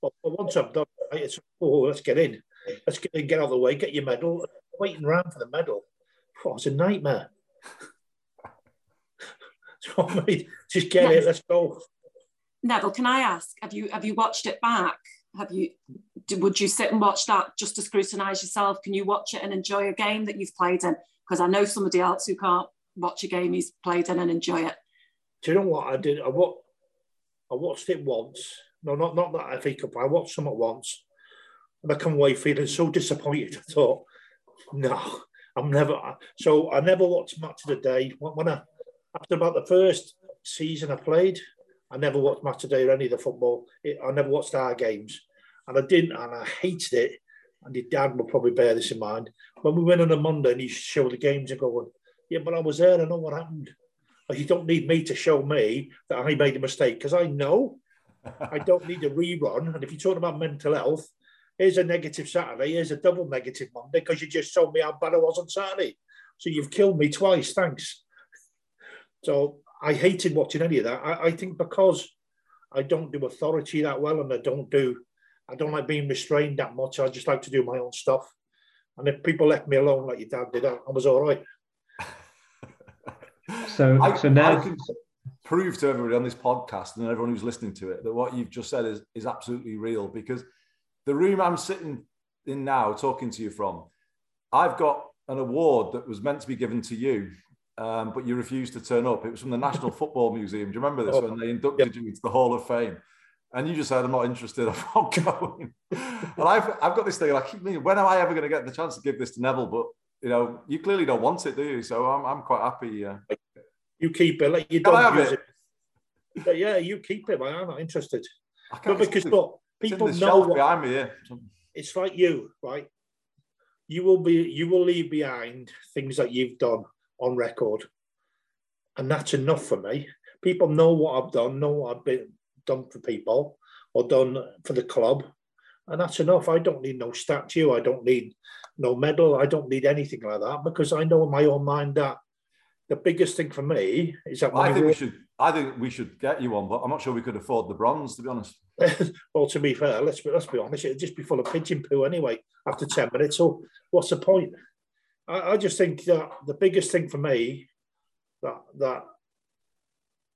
But, but once I'm done, it's oh, let's get in, let's get in, get out of the way, get your medal. Waiting around for the medal, oh, it's a nightmare. (laughs) so mate, just get it, let's go. Neville, can I ask? Have you have you watched it back? Have you? Would you sit and watch that just to scrutinise yourself? Can you watch it and enjoy a game that you've played in? Because I know somebody else who can't watch a game he's played in and enjoy it. Do you know what I did? I what I watched it once. No, not not that FA Cup. I watched some at once, and I come away feeling so disappointed. I thought, no, I'm never. So I never watched Match of the Day. When I after about the first season I played, I never watched Match of the Day or any of the football. I never watched our games, and I didn't, and I hated it. And your dad will probably bear this in mind. When we went on a Monday and he showed the games and going, yeah, but I was there. I know what happened. Like, you don't need me to show me that I made a mistake because I know. (laughs) I don't need a rerun. And if you're talking about mental health, here's a negative Saturday, here's a double negative Monday because you just showed me how bad I was on Saturday. So you've killed me twice. Thanks. (laughs) So I hated watching any of that. I, I think because I don't do authority that well and I don't do, I don't like being restrained that much. I just like to do my own stuff. And if people left me alone like your dad did, I, I was all right. So, I, so now I can prove to everybody on this podcast and everyone who's listening to it that what you've just said is, is absolutely real because the room I'm sitting in now, talking to you from, I've got an award that was meant to be given to you, um, but you refused to turn up. It was from the National (laughs) Football Museum. Do you remember this oh, when they inducted yeah. you into the Hall of Fame? And you just said, I'm not interested, (laughs) I'm not going. and I've, I've got this thing, I keep thinking, when am I ever going to get the chance to give this to Neville? But you know, you clearly don't want it, do you? So I'm, I'm quite happy. Uh, you keep it. Like you don't use it. it. But yeah, you keep it. I'm not interested. But because look, people know what, behind me. Yeah. It's like you, right? You will be. You will leave behind things that you've done on record, and that's enough for me. People know what I've done, know what I've been done for people or done for the club, and that's enough. I don't need no statue. I don't need no medal. I don't need anything like that because I know in my own mind that the biggest thing for me is that I think we should. I think we should get you one, but I'm not sure we could afford the bronze, to be honest. (laughs) well, to be fair, let's be let's be honest. It'd just be full of pigeon poo anyway after ten minutes. So what's the point? I, I just think that the biggest thing for me that that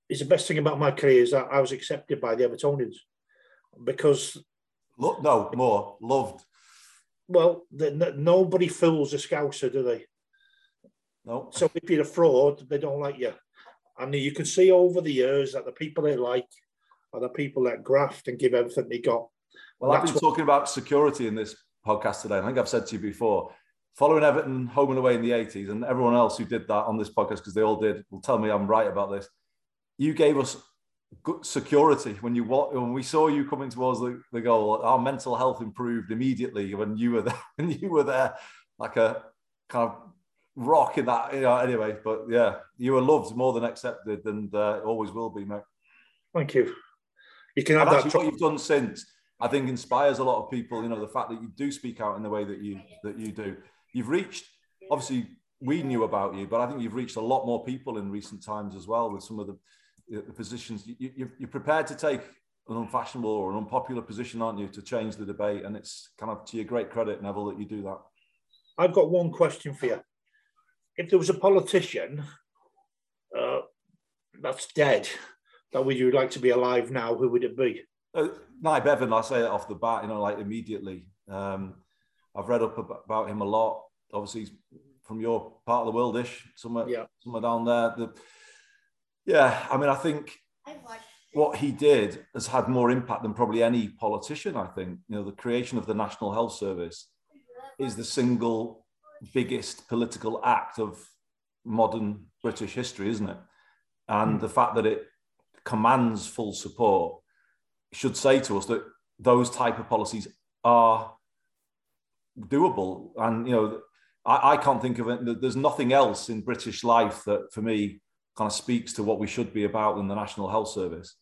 is the best thing about my career is that I was accepted by the Evertonians because Look, no more loved. Well, the, nobody fools a scouser, do they? No. So if you're a fraud, they don't like you. And you can see over the years that the people they like are the people that graft and give everything they got. Well, I've been talking about security in this podcast today. and I think I've said to you before, following Everton home and away in the 80s, and everyone else who did that on this podcast, because they all did, will tell me I'm right about this. You gave us good security when you when we saw you coming towards the, the goal. Our mental health improved immediately when you were there. (laughs) When you were there, like a kind of rock in that. You know, anyway, but yeah, you were loved more than accepted, and uh, always will be, mate. Thank you. You can have and that. what you've done since, I think, inspires a lot of people. You know, the fact that you do speak out in the way that you that you do. You've reached, obviously, we knew about you, but I think you've reached a lot more people in recent times as well with some of the, the positions. You, you're prepared to take an unfashionable or an unpopular position, aren't you, to change the debate? And it's kind of to your great credit, Neville, that you do that. I've got one question for you if there was a politician uh, that's dead that would you like to be alive now, who would it be? Uh, Nye Bevan, I say it off the bat, you know, like immediately. Um, I've read up about him a lot. Obviously, he's from your part of the world ish, somewhere, yeah. somewhere down there. The, yeah, I mean, I think what he did has had more impact than probably any politician. I think you know the creation of the National Health Service is the single biggest political act of modern British history, isn't it? And mm. the fact that it commands full support should say to us that those type of policies are doable. And you know, I, I can't think of it. There's nothing else in British life that, for me, kind of speaks to what we should be about in the National Health Service.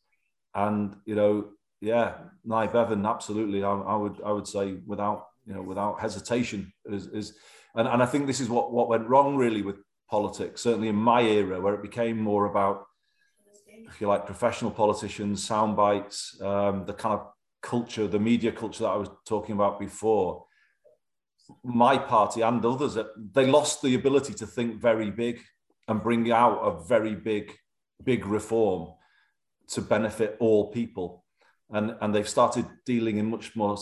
And you know, yeah, Nye Bevan, absolutely. I, I, would I would say without you know without hesitation is, is and, and I think this is what what went wrong really with politics, certainly in my era, where it became more about if you like professional politicians, sound bites, um, the kind of culture, the media culture that I was talking about before. My party and others, they lost the ability to think very big and bring out a very big, big reform to benefit all people. And, and they've started dealing in much more,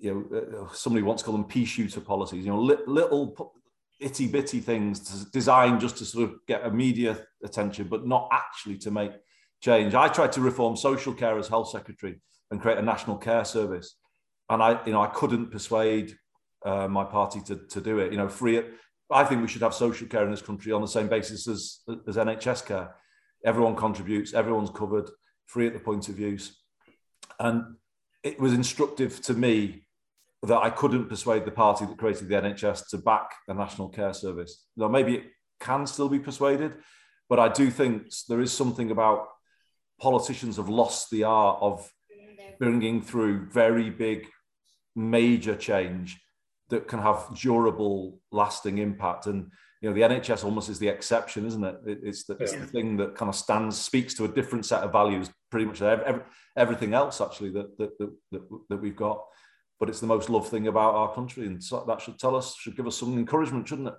you know, uh, somebody wants to call them pea shooter policies, you know, li- little itty bitty things designed just to sort of get immediate attention, but not actually to make change. I tried to reform social care as health secretary and create a national care service. And I, you know, I couldn't persuade uh, my party to, to do it. You know, free it. I think we should have social care in this country on the same basis as, as NHS care. Everyone contributes, everyone's covered, free at the point of use. And it was instructive to me that I couldn't persuade the party that created the NHS to back the National Care Service. Now, maybe it can still be persuaded, but I do think there is something about politicians have lost the art of bringing through very big, major change that can have durable, lasting impact. And you know, the NHS almost is the exception, isn't it? It's the, it's the thing that kind of stands, speaks to a different set of values, pretty much every, everything else actually that, that, that, that, that we've got. But it's the most loved thing about our country, and so that should tell us, should give us some encouragement, shouldn't it?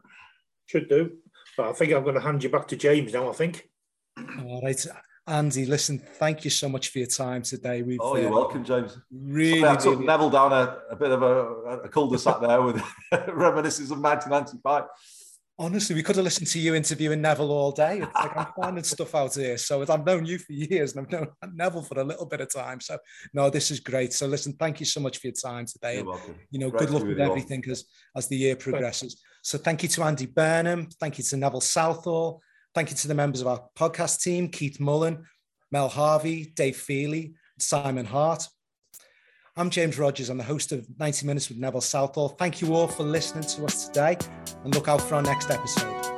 Should do. But I think I'm going to hand you back to James now. I think. All right. Andy, listen, thank you so much for your time today. We've, oh, you're uh, welcome, James. Really, I took really... Neville down a, a, bit of a, a cul-de-sac there with (laughs) reminiscences of 1995. Honestly, we could have listened to you interviewing Neville all day. It's like I'm finding stuff out here. So I've known you for years and I've known (laughs) Neville for a little bit of time. So no, this is great. So listen, thank you so much for your time today. You're welcome. You know, great good luck with everything as as the year progresses. So thank you to Andy Burnham. Thank you to Neville Southall. Thank you to the members of our podcast team, Keith Mullen, Mel Harvey, Dave Feely, Simon Hart. I'm James Rogers. I'm the host of 90 Minutes with Neville Southall. Thank you all for listening to us today and look out for our next episode.